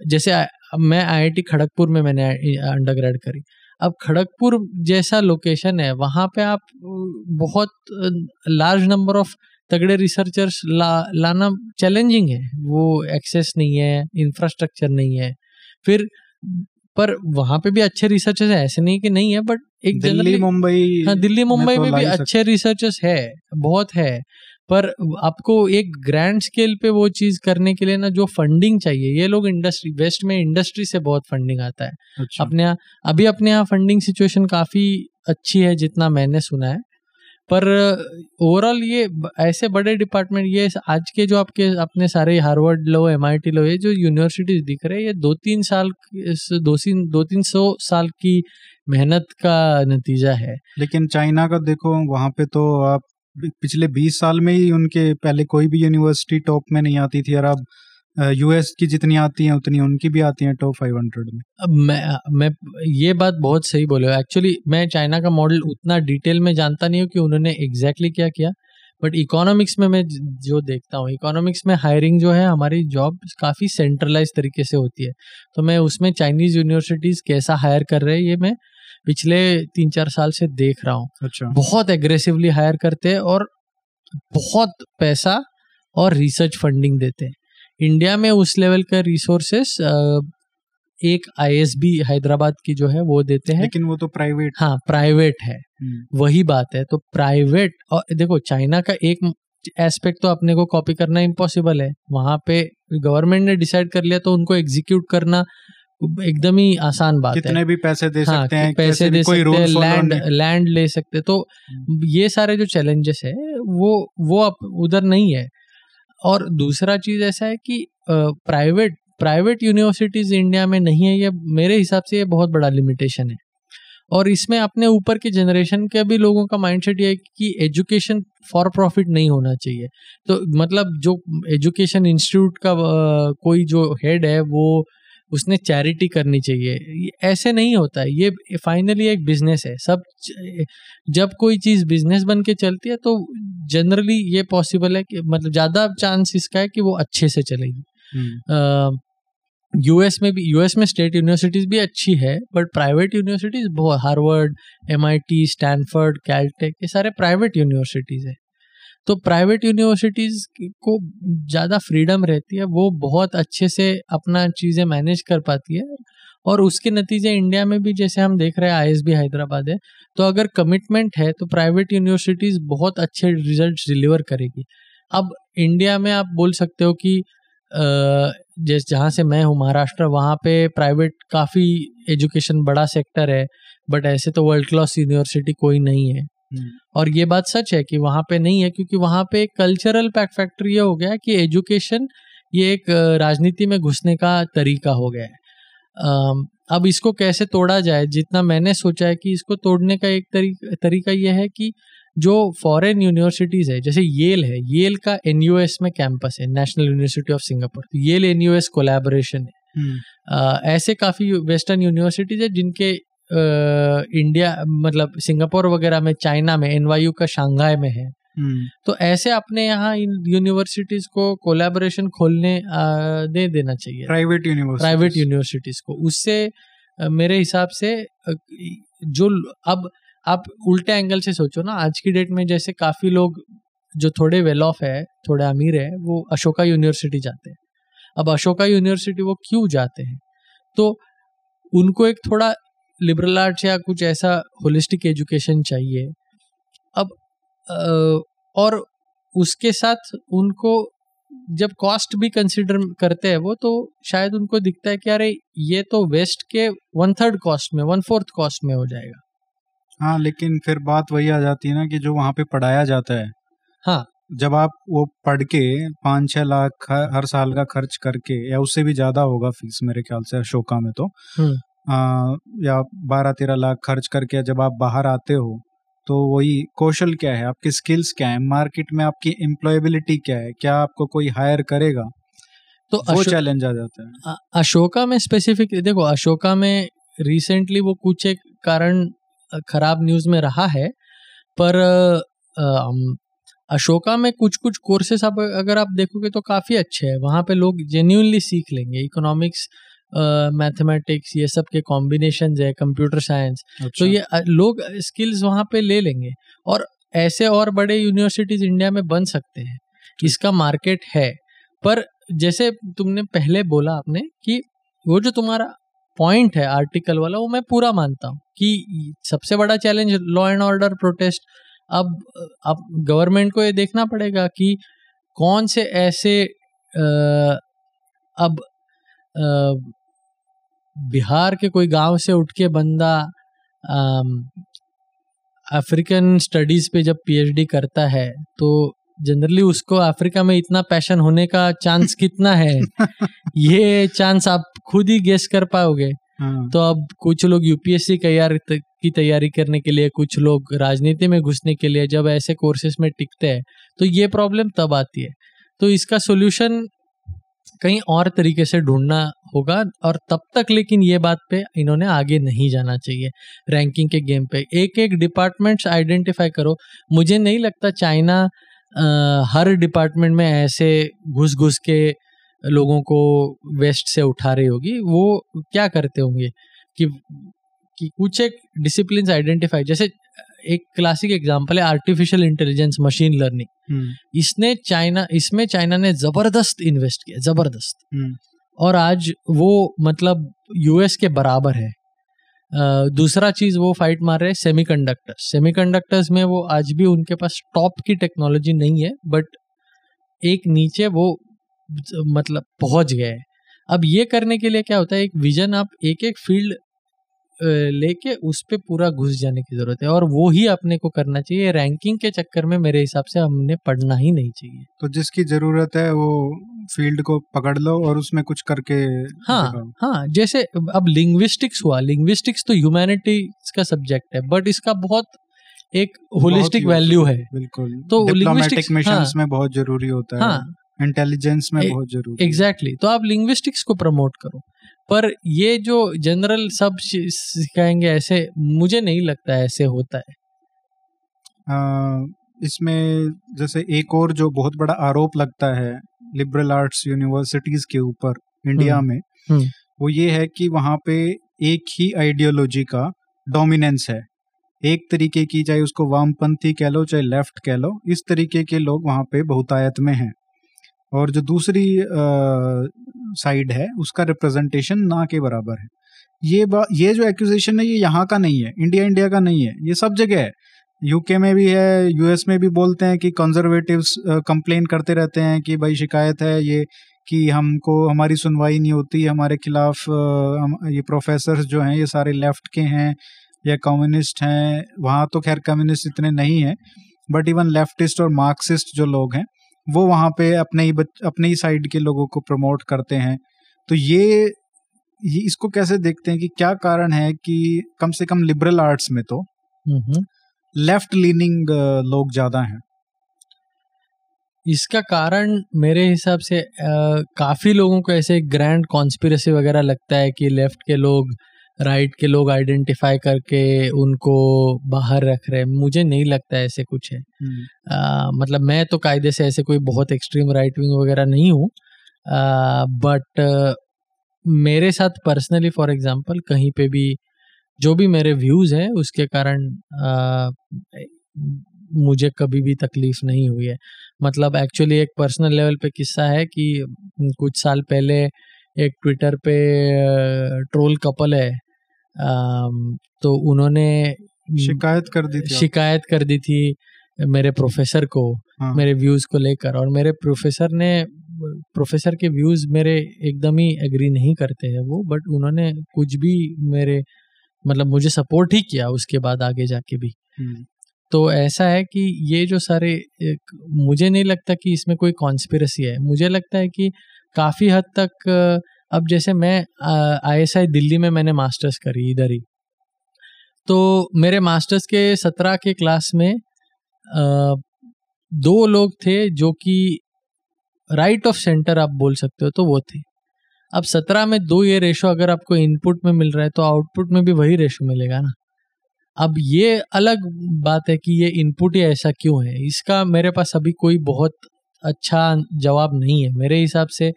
जैसे मैं आईआईटी खड़गपुर में मैंने अंडर करी। अब खड़गपुर जैसा लोकेशन है वहाँ पे आप बहुत लार्ज नंबर ऑफ़ तगड़े रिसर्चर्स ला लाना चैलेंजिंग है। वो एक्सेस नहीं है इंफ्रास्ट्रक्चर नहीं है। फिर पर वहाँ पे भी अच्छे रिसर्चर्स है ऐसे नहीं कि नहीं है बट एक दिल्ली मुंबई हाँ दिल्ली मुंबई में, तो में भी अच्छे रिसर्चर्स है बहुत है पर आपको एक ग्रैंड स्केल पे वो चीज़ करने के लिए ना जो फंडिंग चाहिए ये लोग इंडस्ट्री वेस्ट में इंडस्ट्री से बहुत फंडिंग आता है। अच्छा। अपने यहाँ अभी अपने यहाँ फंडिंग सिचुएशन काफ़ी अच्छी है जितना मैंने सुना है। पर ओवरऑल ये ऐसे बड़े डिपार्टमेंट ये आज के जो आपके अपने सारे हार्वर्ड लो एम आई टी लो, ये जो यूनिवर्सिटीज दिख रहे हैं, ये दो तीन साल दो तीन दो तीन सौ साल की मेहनत का नतीजा है। लेकिन चाइना का देखो, वहाँ पे तो आप पिछले बीस साल में ही उनके, पहले कोई भी यूनिवर्सिटी टॉप में नहीं आती थी और अब यूएस की जितनी आती हैं उतनी उनकी भी आती हैं टॉप फाइव हंड्रेड में। अब मैं मैं ये बात बहुत सही बोले एक्चुअली मैं चाइना का मॉडल उतना डिटेल में जानता नहीं हूँ कि उन्होंने एग्जैक्टली क्या किया। बट इकोनॉमिक्स में मैं जो देखता हूँ इकोनॉमिक्स में हायरिंग जो है हमारी जॉब काफ़ी सेंट्रलाइज तरीके से होती है। तो मैं उसमें चाइनीज़ यूनिवर्सिटीज़ कैसा हायर कर रहे हैं ये मैं पिछले तीन चार साल से देख रहा हूँ। अच्छा। बहुत एग्रेसिवली हायर करते हैं और बहुत पैसा और रिसर्च फंडिंग देते हैं। इंडिया में उस लेवल का रिसोर्सेस एक आईएसबी हैदराबाद की जो है वो देते हैं। लेकिन वो तो प्राइवेट हाँ प्राइवेट है। हम्म। वही बात है। तो प्राइवेट और देखो चाइना का एक एस्पेक्ट तो अपने को कॉपी करना इम्पॉसिबल है। वहाँ पे गवर्नमेंट ने डिसाइड कर लिया तो उनको एग्जीक्यूट करना एकदम ही आसान बात कितने है। भी पैसे दे हाँ, सकते हैं पैसे दे सकते हैं लैंड लैंड ले सकते तो हम्म। ये सारे जो चैलेंजेस है वो वो अब उधर नहीं है। और दूसरा चीज़ ऐसा है कि प्राइवेट प्राइवेट यूनिवर्सिटीज इंडिया में नहीं है, ये मेरे हिसाब से ये बहुत बड़ा लिमिटेशन है। और इसमें अपने ऊपर के जनरेशन के भी लोगों का माइंडसेट ये है कि एजुकेशन फॉर प्रॉफिट नहीं होना चाहिए। तो मतलब जो एजुकेशन इंस्टीट्यूट का कोई जो हेड है, वो उसने चैरिटी करनी चाहिए। ऐसे नहीं होता है। ये फाइनली एक बिज़नेस है। सब जब कोई चीज़ बिज़नेस बन के चलती है तो जनरली ये पॉसिबल है कि मतलब ज़्यादा चांस इसका है कि वो अच्छे से चलेगी। हम्म। यूएस में भी यूएस में स्टेट यूनिवर्सिटीज भी अच्छी है बट प्राइवेट यूनिवर्सिटीज बहुत हार्वर्ड एमआईटी स्टैनफर्ड कैलटेक ये सारे प्राइवेट यूनिवर्सिटीज है। तो प्राइवेट यूनिवर्सिटीज को ज़्यादा फ्रीडम रहती है, वो बहुत अच्छे से अपना चीज़ें मैनेज कर पाती है और उसके नतीजे इंडिया में भी जैसे हम देख रहे हैं आई हैदराबाद है तो अगर कमिटमेंट है तो प्राइवेट यूनिवर्सिटीज़ बहुत अच्छे रिज़ल्ट डिलीवर करेगी अब इंडिया में आप बोल सकते हो कि जैसे, जहाँ से मैं हूँ, महाराष्ट्र, वहाँ पे प्राइवेट काफ़ी एजुकेशन बड़ा सेक्टर है बट ऐसे तो वर्ल्ड क्लास यूनिवर्सिटी कोई नहीं है। और ये बात सच है कि वहाँ पे नहीं है क्योंकि वहाँ पे एक कल्चरल पैक फैक्टर ये हो गया कि एजुकेशन ये एक राजनीति में घुसने का तरीका हो गया है। अब इसको कैसे तोड़ा जाए? जितना मैंने सोचा है कि इसको तोड़ने का एक तरीका तरीका यह है कि जो फॉरेन यूनिवर्सिटीज़ है जैसे येल है येल का एनयूएस में कैंपस है National University of Singapore Yale N U collaboration है। हम्म। ऐसे काफ़ी वेस्टर्न यूनिवर्सिटीज़ है जिनके इंडिया मतलब सिंगापुर वगैरह में चाइना में एन का शंघाई में है। हम्म। तो ऐसे अपने यहाँ इन यूनिवर्सिटीज को कोलैबोरेशन खोलने दे देना चाहिए। प्राइवेट यूनिवर्सिटी प्राइवेट यूनिवर्सिटीज को। उससे मेरे हिसाब से जो अब आप उल्टे एंगल से सोचो ना आज की डेट में जैसे काफ़ी लोग जो थोड़े वेल ऑफ़ है थोड़े अमीर है वो अशोका यूनिवर्सिटी जाते हैं। अब अशोका यूनिवर्सिटी वो क्यों जाते हैं? तो उनको एक थोड़ा लिबरल आर्ट्स या कुछ ऐसा होलिस्टिक एजुकेशन चाहिए। अब और उसके साथ उनको जब कॉस्ट भी कंसिडर करते हैं वो तो शायद उनको दिखता है कि अरे ये तो वेस्ट के वन थर्ड कॉस्ट में वन फोर्थ कॉस्ट में हो जाएगा। हाँ लेकिन फिर बात वही आ जाती है ना कि जो वहाँ पे पढ़ाया जाता है। हाँ। जब आप वो पढ़ के पाँच छह लाख हर साल का खर्च करके या उससे भी ज़्यादा होगा फ़ीस मेरे ख्याल से अशोका में तो हम्म। या बारह तेरह लाख खर्च करके जब आप बाहर आते हो तो वही कौशल क्या है? आपकी स्किल्स क्या है? मार्केट में आपकी एम्प्लॉयबिलिटी क्या है? क्या आपको कोई हायर करेगा? तो वो चैलेंज आ जाता है। अशोका में स्पेसिफिक देखो अशोका में रिसेंटली वो कुछ एक कारण खराब न्यूज़ में रहा है पर अशोका में कुछ कुछ कोर्सेस आप अगर आप देखोगे तो काफ़ी अच्छे हैं। वहाँ पे लोग जेन्यूनली सीख लेंगे। इकोनॉमिक्स मैथमेटिक्स ये सब के कॉम्बिनेशन है कंप्यूटर साइंस तो अच्छा। तो ये लोग स्किल्स वहाँ पे ले लेंगे और ऐसे और बड़े यूनिवर्सिटीज इंडिया में बन सकते हैं। इसका मार्केट है। पर जैसे तुमने पहले बोला आपने कि वो जो तुम्हारा पॉइंट है आर्टिकल वाला वो मैं पूरा मानता हूँ कि सबसे बड़ा challenge law and order protest अब अब गवर्नमेंट को ये देखना पड़ेगा कि कौन से ऐसे आ, अब बिहार के कोई गाँव से उठ के बंदा अफ्रीकन स्टडीज़ पे जब पीएचडी करता है तो जनरली उसको अफ्रीका में इतना पैशन होने का चांस [laughs] कितना है? ये चांस आप खुद ही गेस कर पाओगे। हाँ। तो अब कुछ लोग यूपीएससी तैयार की तैयारी करने के लिए कुछ लोग राजनीति में घुसने के लिए जब ऐसे कोर्सेज में टिकते हैं तो ये प्रॉब्लम तब आती है। तो इसका सोल्यूशन कहीं और तरीके से ढूंढना होगा और तब तक लेकिन ये बात पे इन्होंने आगे नहीं जाना चाहिए रैंकिंग के गेम पे। एक एक डिपार्टमेंट्स आइडेंटिफाई करो। मुझे नहीं लगता चाइना हर डिपार्टमेंट में ऐसे घुस घुस के लोगों को वेस्ट से उठा रही होगी। वो क्या करते होंगे? कि कि कुछ एक डिसिप्लिन आइडेंटिफाई जैसे एक क्लासिक एग्ज़ाम्पल है आर्टिफिशियल इंटेलिजेंस मशीन लर्निंग इसने चाइना इसमें चाइना ने ज़बरदस्त इन्वेस्ट किया ज़बरदस्त। हम्म। और आज वो मतलब यूएस के बराबर है। दूसरा चीज़ वो फाइट मार रहे हैं सेमीकंडक्टर्स सेमीकंडक्टर्स में वो आज भी उनके पास टॉप की टेक्नोलॉजी नहीं है बट एक नीचे वो मतलब पहुँच गए। अब ये करने के लिए क्या होता है एक विजन आप एक एक फ़ील्ड लेके उस पर पूरा घुस जाने की ज़रूरत है। और वो ही अपने को करना चाहिए। रैंकिंग के चक्कर में मेरे हिसाब से हमने पढ़ना ही नहीं चाहिए। तो जिसकी ज़रूरत है वो फ़ील्ड को पकड़ लो और उसमें कुछ करके हाँ हाँ जैसे अब लिंग्विस्टिक्स हुआ। लिंग्विस्टिक्स तो ह्यूमैनिटीज का सब्जेक्ट है बट इसका बहुत एक होलिस्टिक वैल्यू है। बिल्कुल। तो लिंग्विस्टिक्स हाँ, में बहुत ज़रूरी होता है। हाँ, इंटेलिजेंस में बहुत ज़रूरी एग्जैक्टली exactly. तो आप लिंग्विस्टिक्स को प्रमोट करो। पर ये जो जनरल सब सिखाएँगे ऐसे मुझे नहीं लगता ऐसे होता है आ, इसमें जैसे एक और जो बहुत बड़ा आरोप लगता है लिबरल आर्ट्स यूनिवर्सिटीज के ऊपर इंडिया हम्म। में हम्म। वो ये है कि वहाँ पे एक ही आइडियोलॉजी का डोमिनेंस है एक तरीके की चाहे उसको वामपंथी कह लो चाहे लेफ़्ट कह लो इस तरीके के लोग वहाँ पे बहुतायत में हैं और जो दूसरी साइड है, उसका रिप्रेजेंटेशन ना के बराबर है। ये ये जो एक्यूजेशन है, ये यहाँ का नहीं है इंडिया इंडिया का नहीं है, ये सब जगह है। यूके में भी है यूएस में भी बोलते हैं कि कंजर्वेटिव्स कंप्लेन करते रहते हैं कि भाई शिकायत है ये, कि हमको, हमारी सुनवाई नहीं होती, हमारे खिलाफ हम, ये प्रोफेसर जो हैं, ये सारे लेफ़्ट के हैं, या कम्युनिस्ट हैं, वहाँ तो खैर कम्युनिस्ट इतने नहीं हैं बट इवन लेफ्टिस्ट और मार्क्सिस्ट जो लोग हैं वो वहाँ पे अपने ही अपने ही साइड के लोगों को प्रमोट करते हैं। तो ये ये इसको कैसे देखते हैं कि क्या कारण है कि कम से कम लिबरल आर्ट्स में तो लेफ़्ट लीनिंग लोग ज़्यादा हैं। इसका कारण मेरे हिसाब से आ, काफ़ी लोगों को ऐसे ग्रैंड कॉन्स्पिरसी वगैरह लगता है कि लेफ़्ट के लोग राइट के लोग आइडेंटिफाई करके उनको बाहर रख रहे हैं। मुझे नहीं लगता ऐसे कुछ है। आ, मतलब मैं तो कायदे से ऐसे कोई बहुत एक्सट्रीम राइट विंग वगैरह नहीं हूँ। बट मेरे साथ पर्सनली फॉर एग्जांपल कहीं पे भी जो भी मेरे व्यूज़ हैं उसके कारण मुझे कभी भी तकलीफ़ नहीं हुई है। मतलब एक्चुअली एक पर्सनल लेवल पे किस्सा है कि कुछ साल पहले एक ट्विटर पे ट्रोल कपल है। तो उन्होंने शिकायत कर दी थी शिकायत कर दी थी मेरे प्रोफेसर को हाँ। मेरे व्यूज़ को लेकर और मेरे प्रोफेसर ने प्रोफेसर के व्यूज़ मेरे एकदम ही एग्री नहीं करते हैं वो बट उन्होंने कुछ भी मेरे मतलब मुझे सपोर्ट ही किया उसके बाद आगे जाके भी हम्म। तो ऐसा है कि ये जो सारे एक, मुझे नहीं लगता कि इसमें कोई कॉन्स्पिरसी है मुझे लगता है कि काफ़ी हद तक अब जैसे मैं आईएसआई दिल्ली में मैंने मास्टर्स करी इधर ही। तो मेरे मास्टर्स के सत्रह के क्लास में आ, दो लोग थे जो कि राइट ऑफ़ सेंटर आप बोल सकते हो तो वो थे। अब सत्रह में दो ये रेशो अगर आपको इनपुट में मिल रहा है तो आउटपुट में भी वही रेशो मिलेगा ना। अब ये अलग बात है कि ये इनपुट ही ऐसा क्यों है? इसका मेरे पास अभी कोई बहुत अच्छा जवाब नहीं है। मेरे हिसाब से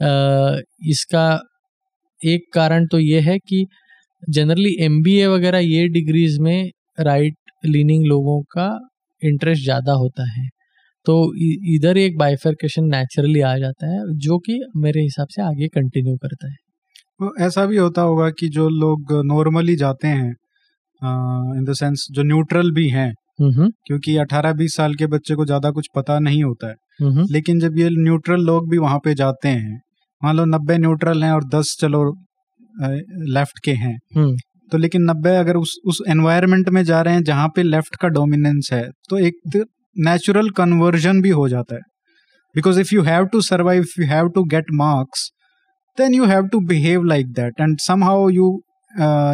इसका एक कारण तो ये है कि जनरली एमबीए वगैरह ये डिग्रीज में राइट लीनिंग लोगों का इंटरेस्ट ज़्यादा होता है। तो इधर एक बाइफर्केशन नेचुरली आ जाता है जो कि मेरे हिसाब से आगे कंटिन्यू करता है। तो ऐसा भी होता होगा कि जो लोग नॉर्मली जाते हैं इन द सेंस जो न्यूट्रल भी हैं क्योंकि 18-20 साल के बच्चे को ज़्यादा कुछ पता नहीं होता है। लेकिन जब ये न्यूट्रल लोग भी वहाँ पे जाते हैं मान लो नब्बे न्यूट्रल हैं और दस चलो लेफ़्ट के हैं। हम्म। तो लेकिन नब्बे अगर उस उस एनवायरमेंट में जा रहे हैं जहाँ पे लेफ़्ट का डोमिनेंस है तो एक नेचुरल कन्वर्जन भी हो जाता है। Because if you have to survive you have to get marks then you have to behave like that and somehow you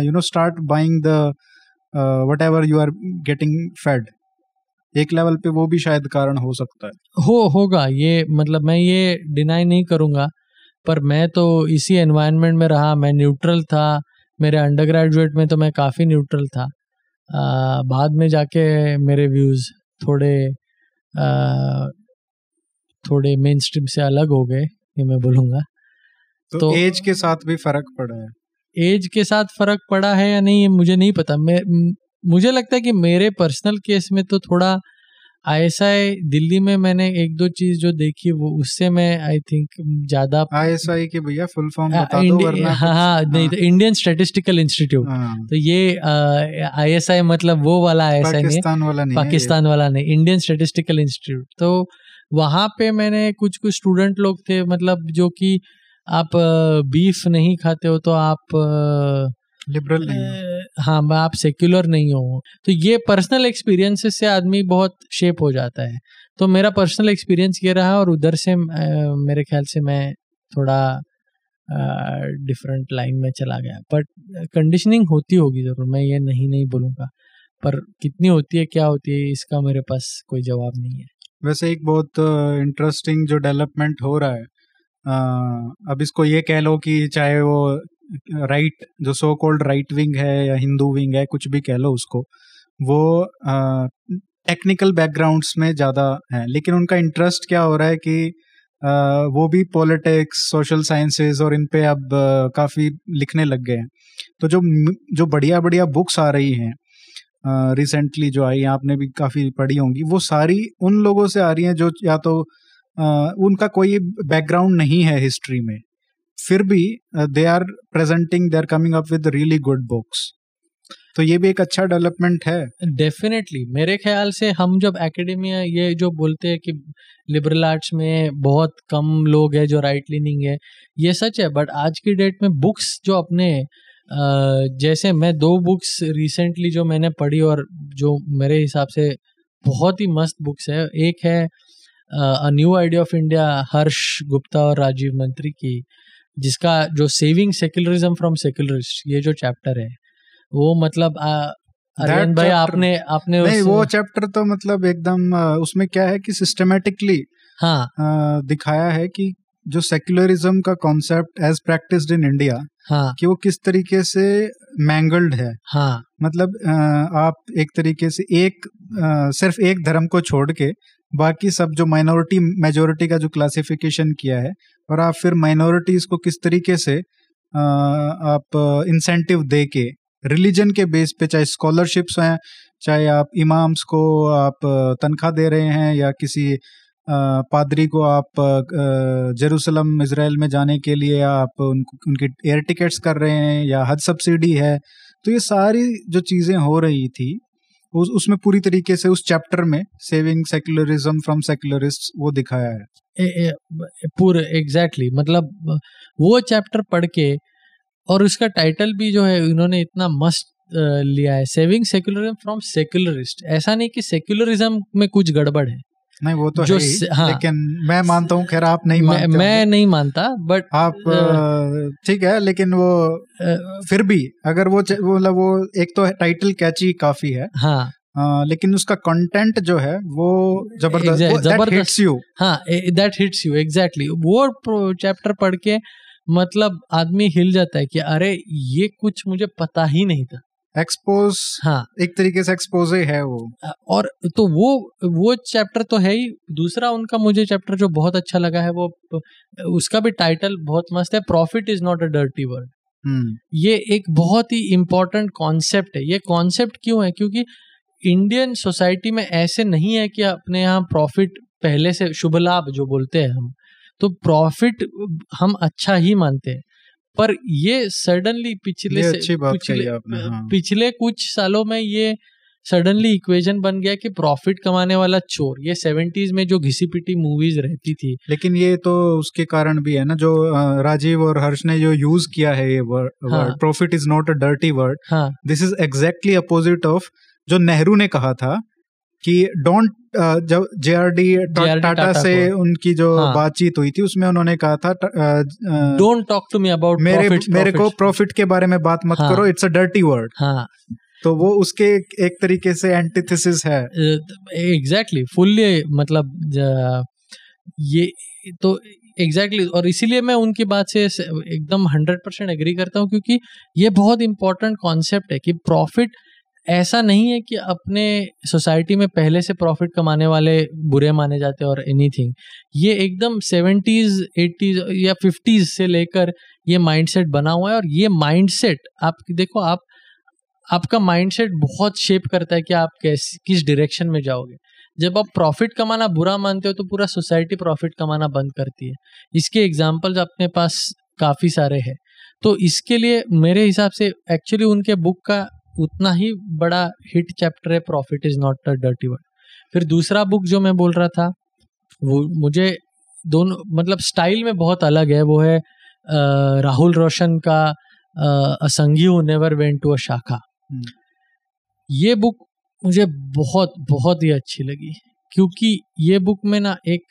you know start buying the whatever you are getting fed एक लेवल पे वो भी शायद कारण हो सकता है। हो होगा। ये मतलब मैं ये डिनाई नहीं करूँगा। पर मैं तो इसी एनवायरनमेंट में रहा मैं न्यूट्रल था मेरे अंडर ग्रेजुएट में तो मैं काफ़ी न्यूट्रल था। आ, बाद में जाके मेरे व्यूज़ थोड़े आ, थोड़े मेन स्ट्रीम से अलग हो गए ये मैं बोलूँगा। तो, तो एज के साथ भी फ़र्क पड़ा है? एज के साथ फ़र्क पड़ा है या नहीं मुझे नहीं पता। मैं मुझे लगता है कि मेरे पर्सनल केस में तो थोड़ा आईएसआई दिल्ली में मैंने एक दो चीज़ जो देखी वो उससे मैं आई थिंक ज़्यादा आईएसआई की भैया फुल फॉर्म बता दो वरना हाँ हाँ नहीं तो इंडियन स्टैटिस्टिकल इंस्टीट्यूट तो ये आईएसआई मतलब वो वाला आईएसआई नहीं पाकिस्तान वाला नहीं पाकिस्तान वाला नहीं इंडियन स्टैटिस्टिकल इंस्टीट्यूट तो वहाँ पे मैंने कुछ कुछ स्टूडेंट लोग थे मतलब जो कि आप बीफ नहीं खाते हो तो आप लिबरल नहीं हाँ मैं आप सेक्युलर नहीं हो। तो ये पर्सनल एक्सपीरियंसेस से आदमी बहुत शेप हो जाता है। तो मेरा पर्सनल एक्सपीरियंस ये रहा और उधर से मेरे ख्याल से मैं थोड़ा डिफरेंट लाइन में चला गया। बट कंडीशनिंग होती होगी ज़रूर मैं ये नहीं नहीं बोलूँगा। पर कितनी होती है क्या होती है इसका मेरे पास कोई जवाब नहीं है। वैसे एक बहुत इंटरेस्टिंग जो डेवलपमेंट हो रहा है आ, अब इसको ये कह लो कि चाहे वो राइट जो सो कॉल्ड राइट विंग है या हिंदू विंग है कुछ भी कह लो उसको वो टेक्निकल बैकग्राउंड्स में ज़्यादा है। लेकिन उनका इंटरेस्ट क्या हो रहा है कि आ, वो भी पॉलिटिक्स सोशल साइंसेज और इन पे अब काफ़ी लिखने लग गए हैं। तो जो जो बढ़िया बढ़िया बुक्स आ रही हैं रिसेंटली जो आई आपने भी काफ़ी पढ़ी होंगी वो सारी उन लोगों से आ रही हैं जो या तो आ, उनका कोई बैकग्राउंड नहीं है हिस्ट्री में। फिर भी they are presenting they are coming up with really good books तो ये भी एक अच्छा डेवलपमेंट है। डेफिनेटली मेरे ख्याल से हम जब एकेडमिया ये जो बोलते हैं कि लिबरल आर्ट्स में बहुत कम लोग हैं जो राइट लीनिंग है, ये सच है बट आज की डेट में बुक्स जो अपने जैसे मैं दो बुक्स रिसेंटली जो मैंने पढ़ी और जो मेरे हिसाब से बहुत ही मस्त बुक्स है। एक है a new idea of India Harsh Gupta और राजीव मंत्री की। जिसका जो सेविंग सेक्युलरिज्म फ्रॉम सेक्युलरिस्ट ये जो चैप्टर है वो मतलब अरविंद भाई आपने आपने नहीं वो चैप्टर तो मतलब एकदम उसमें क्या है कि सिस्टमेटिकली हाँ। दिखाया है कि जो सेक्युलरिज्म का concept as practised in India हाँ। कि वो किस तरीके से मैंगल्ड है। हाँ। मतलब आप एक तरीके से एक सिर्फ़ एक धर्म को छोड़ के बाकी सब जो माइनॉरिटी मेजोरिटी का जो क्लासिफिकेशन किया है और आप फिर माइनॉरिटीज को किस तरीके से आप इंसेंटिव दे के रिलीजन के बेस पे चाहे स्कॉलरशिप्स हैं चाहे आप इमाम्स को आप तनख्वाह दे रहे हैं या किसी पादरी को आप जेरूसलम इसराइल में जाने के लिए आप उन, उनकी एयर टिकट्स कर रहे हैं या हज सब्सिडी है तो ये सारी जो चीज़ें हो रही थी उस उसमें पूरी तरीके से उस चैप्टर में सेविंग सेक्युलरिज्म फ्रॉम सेक्युलरिस्ट वो दिखाया है। पूरे एग्जैक्टली exactly, मतलब वो चैप्टर पढ़ के और उसका टाइटल भी जो है उन्होंने इतना मस्त लिया है सेविंग सेक्युलरिज्म फ्रॉम सेक्युलरिस्ट ऐसा नहीं कि सेक्युलरिज्म में कुछ गड़बड़ है। नहीं वो तो जो है हाँ, लेकिन मैं मानता हूँ खैर आप नहीं मानते मैं, मैं नहीं मानता बट आप ठीक है लेकिन वो फिर भी अगर वो मतलब वो एक तो टाइटल कैची काफ़ी है हाँ। आ, लेकिन उसका कंटेंट जो है वो ज़बरदस्त ज़बरदस्त। यू हाँ दैट हिट्स यू एग्जैक्टली वो चैप्टर पढ़ के मतलब आदमी हिल जाता है कि अरे ये कुछ मुझे पता ही नहीं था। एक्सपोज हाँ। एक तरीके से एक्सपोज है वो। और तो वो वो चैप्टर तो है ही। दूसरा उनका मुझे चैप्टर जो बहुत अच्छा लगा है वो उसका भी टाइटल बहुत मस्त है profit is not a dirty word ये एक बहुत ही इंपॉर्टेंट कॉन्सेप्ट है। ये कॉन्सेप्ट क्यों है? क्योंकि इंडियन सोसाइटी में ऐसे नहीं है कि अपने यहाँ प्रॉफिट पहले से शुभ लाभ जो बोलते हैं हम तो प्रॉफिट हम अच्छा ही मानते हैं। पर ये सडनली पिछले ये से पिछले आपने, हाँ। पिछले कुछ सालों में ये सडनली इक्वेशन बन गया कि प्रॉफिट कमाने वाला चोर ये सेवेंटीज में जो घिसी पिटी मूवीज़ रहती थी। लेकिन ये तो उसके कारण भी है ना जो राजीव और हर्ष ने जो यूज़ किया है ये word profit is not a dirty word this is exactly opposite of जो नेहरू ने कहा था कि डोंट जब जे आर डी टाटा से उनकी जो हाँ. बातचीत हुई थी उसमें उन्होंने कहा था don't talk to me about मेरे profit, मेरे को प्रॉफिट के बारे में बात मत हाँ. करो इट्स अ डर्टी वर्ड हाँ. तो वो उसके एक तरीके से एंटीथेसिस है एग्जैक्टली exactly, फुल्ली मतलब ये तो एग्जैक्टली exactly, और इसीलिए मैं उनकी बात से एकदम हंड्रेड परसेंट एग्री करता हूँ क्योंकि ये बहुत इंपॉर्टेंट कॉन्सेप्ट है कि प्रॉफिट ऐसा नहीं है कि अपने सोसाइटी में पहले से प्रॉफिट कमाने वाले बुरे माने जाते और एनीथिंग ये एकदम सेवेंटीज एटीज या फिफ्टीज से लेकर ये माइंडसेट बना हुआ है और ये माइंडसेट आप, देखो आप, आपका माइंडसेट बहुत शेप करता है कि आप कैस, किस डायरेक्शन में जाओगे. जब आप प्रॉफिट कमाना बुरा मानते हो तो पूरा सोसाइटी प्रॉफिट कमाना बंद करती है. इसके एग्जाम्पल्स अपने पास काफ़ी सारे हैं. तो इसके लिए मेरे हिसाब से एक्चुअली उनके बुक का उतना ही बड़ा हिट चैप्टर है profit is not a dirty word फिर दूसरा बुक जो मैं बोल रहा था वो मुझे दोनों मतलब स्टाइल में बहुत अलग है वो है राहुल रोशन का असंगी never went to a shakha ये बुक मुझे बहुत बहुत ही अच्छी लगी क्योंकि ये बुक में ना एक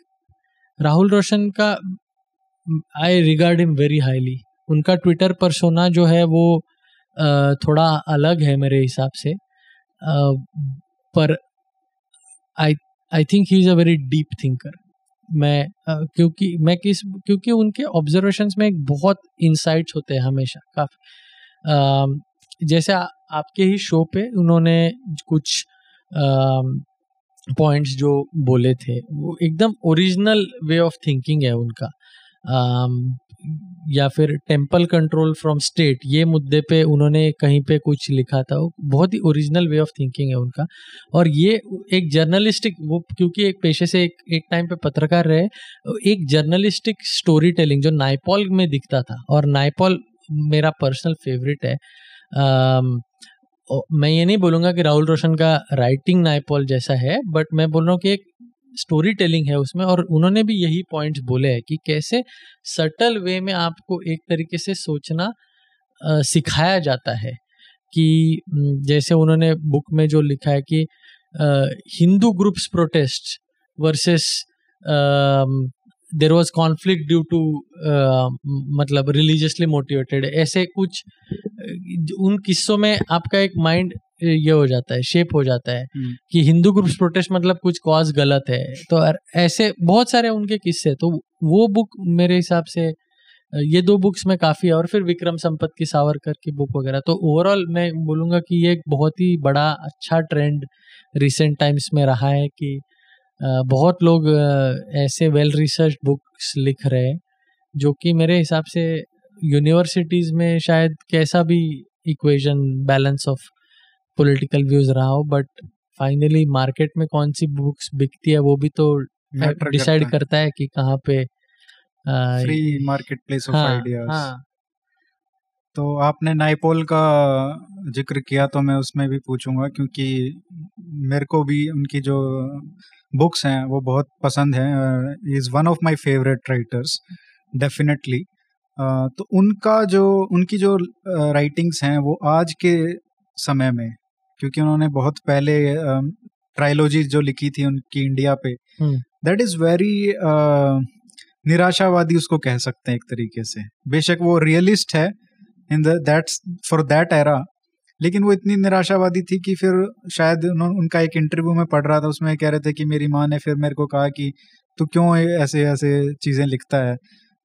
राहुल रोशन का I regard him very highly उनका ट्विटर पर सोना जो है वो थोड़ा अलग है मेरे हिसाब से। पर I I think he is a very deep thinker मैं क्योंकि मैं किस क्योंकि उनके ऑब्जर्वेशंस में एक बहुत इंसाइट्स होते हैं हमेशा काफ़ी। जैसे आ, आपके ही शो पे उन्होंने कुछ पॉइंट्स जो बोले थे वो एकदम ओरिजिनल वे ऑफ़ थिंकिंग है उनका। या फिर टेंपल कंट्रोल फ्रॉम स्टेट ये मुद्दे पे उन्होंने कहीं पे कुछ लिखा था। बहुत ही ओरिजिनल वे ऑफ़ थिंकिंग है उनका। और ये एक जर्नलिस्टिक वो क्योंकि एक पेशे से एक एक टाइम पे पत्रकार रहे एक जर्नलिस्टिक स्टोरी टेलिंग जो नाइपॉल में दिखता था और नाइपॉल मेरा पर्सनल फेवरेट है। um, मैं ये नहीं बोलूँगा कि राहुल रोशन का राइटिंग नाइपॉल जैसा है बट मैं बोल रहा हूँ कि एक स्टोरी टेलिंग है उसमें और उन्होंने भी यही पॉइंट्स बोले हैं कि कैसे सटल वे में आपको एक तरीके से सोचना आ, सिखाया जाता है कि जैसे उन्होंने बुक में जो लिखा है कि Hindu groups protest versus there was conflict due to मतलब रिलीजियसली मोटिवेटेड ऐसे कुछ उन किस्सों में आपका एक माइंड ये हो जाता है शेप हो जाता है हम्म। कि हिंदू ग्रुप्स प्रोटेस्ट मतलब कुछ कॉज गलत है। तो ऐसे बहुत सारे उनके किस्से तो वो बुक मेरे हिसाब से ये दो बुक्स में काफ़ी है और फिर विक्रम संपत की सावरकर की बुक वगैरह। तो ओवरऑल मैं बोलूँगा कि ये एक बहुत ही बड़ा अच्छा ट्रेंड रिसेंट टाइम्स में रहा है कि बहुत लोग ऐसे वेल रिसर्च बुक्स लिख रहे हैं जो कि मेरे हिसाब से यूनिवर्सिटीज़ में शायद कैसा भी equation balance of political views रहा हो बट फाइनली मार्केट में कौन सी बुक्स बिकती है वो भी तो डिसाइड करता है। कि कहाँ पे free market place of ideas तो आपने नाइपोल का ज़िक्र किया तो मैं उसमें भी पूछूँगा क्योंकि मेरे को भी उनकी जो बुक्स हैं वो बहुत पसंद है is one of my favourite writers definitely तो उनका जो उनकी जो राइटिंग्स हैं वो आज के समय में क्योंकि उन्होंने बहुत पहले ट्रायोलॉजी जो लिखी थी उनकी इंडिया पे दैट इज़ वेरी निराशावादी उसको कह सकते हैं एक तरीके से। बेशक वो रियलिस्ट है in that's for that era लेकिन वो इतनी निराशावादी थी कि फिर शायद उनका एक इंटरव्यू में पढ़ रहा था उसमें कह रहे थे कि मेरी माँ ने फिर मेरे को कहा कि तू क्यों ऐसे ऐसे चीज़ें लिखता है?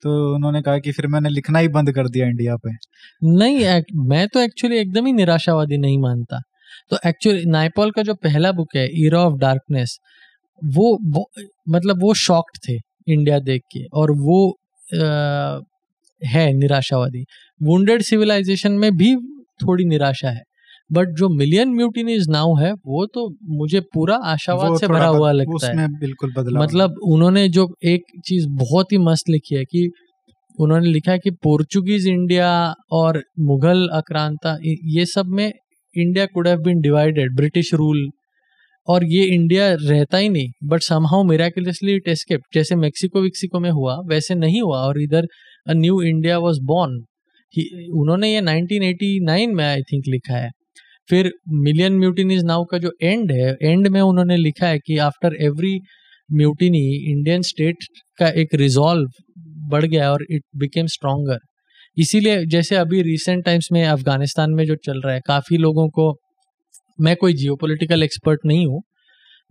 तो उन्होंने कहा कि फिर मैंने लिखना ही बंद कर दिया इंडिया पे। नहीं मैं तो एक्चुअली एकदम ही निराशावादी नहीं मानता। तो एक्चुअली नाइपॉल का जो पहला बुक है ईरा ऑफ़ डार्कनेस वो, वो मतलब वो शॉक्ड थे इंडिया देख के और वो आ, है निराशावादी। वुंडेड सिविलाइजेशन में भी थोड़ी निराशा है बट जो मिलियन म्यूटिनीज नाउ है वो तो मुझे पूरा आशावाद से भरा हुआ लगता है। बिल्कुल बदला मतलब उन्होंने जो एक चीज़ बहुत ही मस्त लिखी है कि उन्होंने लिखा है कि पोर्चुगीज इंडिया और मुगल अक्रांता ये सब में India could have been divided British rule और ये इंडिया रहता ही नहीं but somehow miraculously it escape जैसे मेक्सिको विक्सिको में हुआ, वैसे नहीं हुआ, और इधर a new India was born उन्होंने ये 1989 में आई थिंक लिखा है. फिर मिलियन म्यूटिनीज नाउ का जो एंड है एंड में उन्होंने लिखा है कि after every mutiny Indian state का एक रिजॉल्व बढ़ गया और इट बिकेम स्ट्रोंगर इसीलिए जैसे अभी रिसेंट टाइम्स में अफ़गानिस्तान में जो चल रहा है काफ़ी लोगों को मैं कोई जियो एक्सपर्ट नहीं हूँ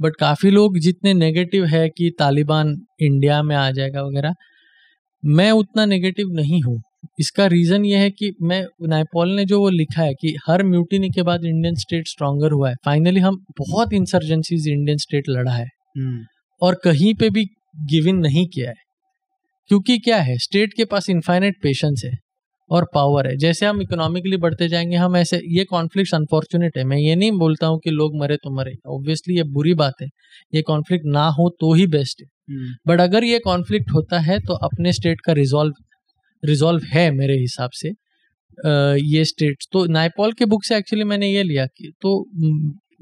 बट काफ़ी लोग जितने नेगेटिव है कि तालिबान इंडिया में आ जाएगा वगैरह मैं उतना नेगेटिव नहीं हूँ। इसका रीजन ये है कि मैं नाइपॉल ने जो वो लिखा है कि हर म्यूटिनी के बाद इंडियन स्टेट स्ट्रांगर हुआ है। फाइनली हम बहुत इंसर्जेंसीज इंडियन स्टेट लड़ा है। hmm. और कहीं पे भी गिव इन नहीं किया है। क्योंकि क्या है स्टेट के पास इनफाइनेट पेशेंस है। और पावर है। जैसे हम इकोनॉमिकली बढ़ते जाएँगे हम ऐसे ये कॉन्फ्लिक्ट अनफॉर्चुनेट है। मैं ये नहीं बोलता हूँ कि लोग मरे तो मरे। ऑब्वियसली ये बुरी बात है। ये कॉन्फ्लिक्ट ना हो तो ही बेस्ट है। But hmm. अगर ये कॉन्फ्लिक्ट होता है तो अपने स्टेट का रिजॉल्व रिजॉल्व है मेरे हिसाब से। ये स्टेट्स तो नाइपॉल के बुक से एक्चुअली मैंने ये लिया कि तो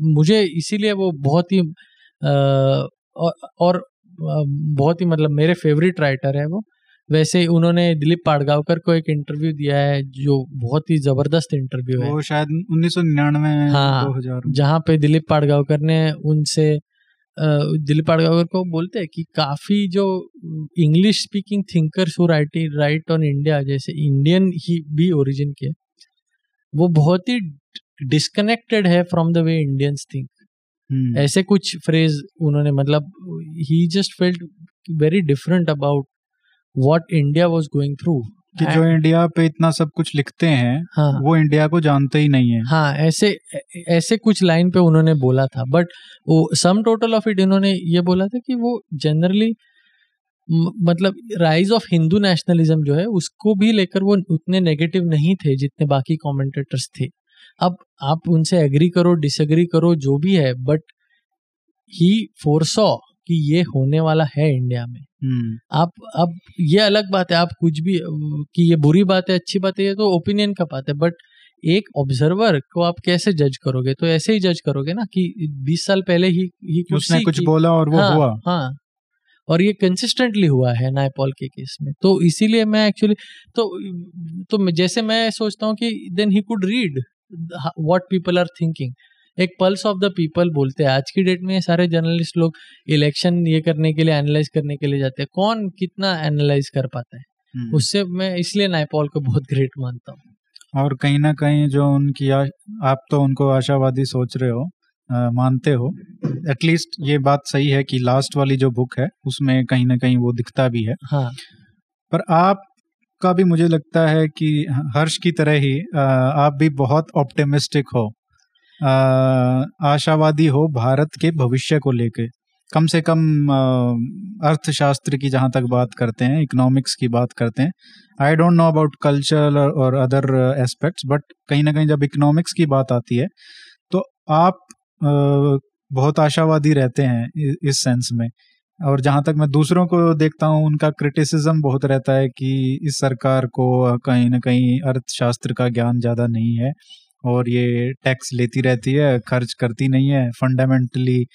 मुझे इसीलिए वो बहुत ही और बहुत ही मतलब मेरे फेवरेट राइटर है वो। वैसे ही उन्होंने दिलीप पाड़गावकर को एक इंटरव्यू दिया है जो बहुत ही ज़बरदस्त इंटरव्यू है। वो शायद उन्नीस सौ निन्यानवे हाँ जहाँ पे दिलीप पाड़गावकर ने उनसे दिलीप पाड़गावकर को बोलते हैं कि काफ़ी जो इंग्लिश स्पीकिंग थिंकर्स हो राइट राइट ऑन इंडिया जैसे इंडियन ही भी ओरिजिन के वो बहुत ही डिस्कनेक्टेड है from the way Indians think ऐसे कुछ फ्रेज उन्होंने मतलब he just felt very different about what India was going through कि जो इंडिया पे इतना सब कुछ लिखते हैं हाँ। वो इंडिया को जानते ही नहीं है। हाँ ऐसे ऐसे कुछ लाइन पे उन्होंने बोला था। बट वो सम टोटल ऑफ़ इट इन्होंने ये बोला था कि वो जनरली मतलब राइज ऑफ़ हिंदू नेशनलिज्म जो है उसको भी लेकर वो उतने नेगेटिव नहीं थे जितने बाकी कमेंटेटर्स थे। अब आप उनसे एग्री करो डिसएग्री करो जो भी है बट ही फोरसॉ कि ये होने वाला है इंडिया में। हम्म, आप अब ये अलग बात है आप कुछ भी कि ये बुरी बात है अच्छी बात है ये तो ओपिनियन का बात है बट एक ऑब्जर्वर को आप कैसे जज करोगे? तो ऐसे ही जज करोगे ना कि 20 साल पहले ही ही उसने कुछ बोला और वो हाँ, हुआ। हाँ और ये कंसिस्टेंटली हुआ है नायपॉल के केस में। तो इसीलिए मैं एक्चुअली तो तो जैसे मैं सोचता हूँ कि then he could read what people are thinking एक पल्स ऑफ़ द पीपल बोलते हैं। आज की डेट में सारे जर्नलिस्ट लोग इलेक्शन ये करने के लिए एनालाइज करने के लिए जाते हैं। कौन कितना एनालाइज कर पाता है? हम्म। उससे मैं इसलिए नायपॉल को बहुत ग्रेट मानता हूँ। और कहीं ना कहीं जो उनकी आ, आप तो उनको आशावादी सोच रहे हो आ, मानते हो। एटलीस्ट ये बात सही है कि लास्ट वाली जो बुक है उसमें कहीं ना कहीं वो दिखता भी है। हाँ। पर आप का भी मुझे लगता है कि हर्ष की तरह ही आ, आप भी बहुत ऑप्टिमिस्टिक हो। आशावादी हो भारत के भविष्य को लेके। कम से कम अर्थशास्त्र की जहाँ तक बात करते हैं इकोनॉमिक्स की बात करते हैं I don't know about culture और अदर एस्पेक्ट्स बट कहीं ना कहीं जब इकोनॉमिक्स की बात आती है तो आप बहुत आशावादी रहते हैं इस सेंस में। और जहाँ तक मैं दूसरों को देखता हूँ, उनका क्रिटिसिज्म बहुत रहता है कि इस सरकार को कहीं ना कहीं अर्थशास्त्र का ज्ञान ज़्यादा नहीं है। और ये टैक्स लेती रहती है खर्च करती नहीं है फंडामेंटली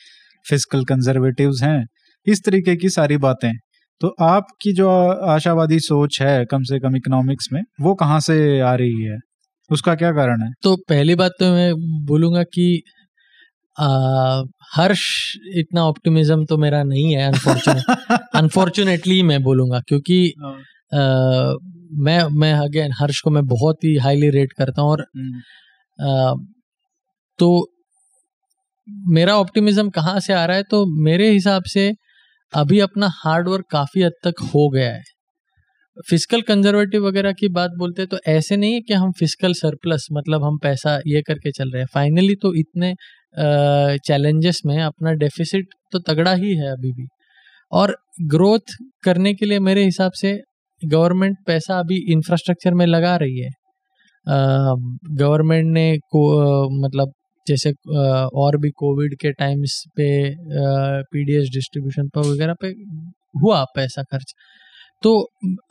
फ़िज़िकल कंजर्वेटिव्स हैं इस तरीके की सारी बातें। तो आपकी जो आशावादी सोच है कम से कम इकोनॉमिक्स में वो कहाँ से आ रही है? उसका क्या कारण है? तो पहली बात तो मैं बोलूँगा कि आ, हर्ष इतना ऑप्टिमिज्म तो मेरा नहीं है अनफॉर्चुनेट अनफॉर्चुनेटली [laughs] मैं बोलूँगा क्योंकि आ, मैं मैं अगेन हर्ष को मैं बहुत ही हाईली रेट करता हूँ और आ, तो मेरा ऑप्टिमिज्म कहाँ से आ रहा है? तो मेरे हिसाब से अभी अपना हार्ड वर्क काफ़ी हद तक हो गया है। फ़िज़िकल कंजर्वेटिव वगैरह की बात बोलते हैं तो ऐसे नहीं है कि हम फ़िज़िकल सरप्लस मतलब हम पैसा ये करके चल रहे हैं। फाइनली तो इतने चैलेंजेस में अपना डेफिसिट तो तगड़ा ही है अभी भी। और ग्रोथ करने के लिए मेरे हिसाब से गवर्नमेंट पैसा अभी इंफ्रास्ट्रक्चर में लगा रही है। गवर्नमेंट ने को मतलब जैसे और भी कोविड के टाइम्स पे पीडीएस डिस्ट्रीब्यूशन पर वगैरह पे हुआ पैसा खर्च। तो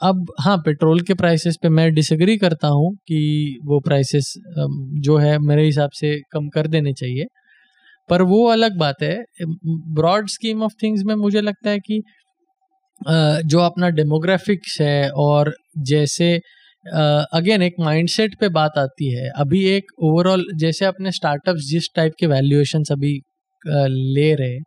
अब हाँ पेट्रोल के प्राइसेस पे मैं डिसग्री करता हूँ कि वो प्राइसेस जो है मेरे हिसाब से कम कर देने चाहिए। पर वो अलग बात है। ब्रॉड स्कीम ऑफ़ थिंग्स में मुझे लगता है कि जो अपना डेमोग्राफिक्स है और जैसे अगेन एक माइंडसेट पे बात आती है। अभी एक ओवरऑल जैसे अपने स्टार्टअप्स जिस टाइप के वैल्यूएशंस अभी अ, ले रहे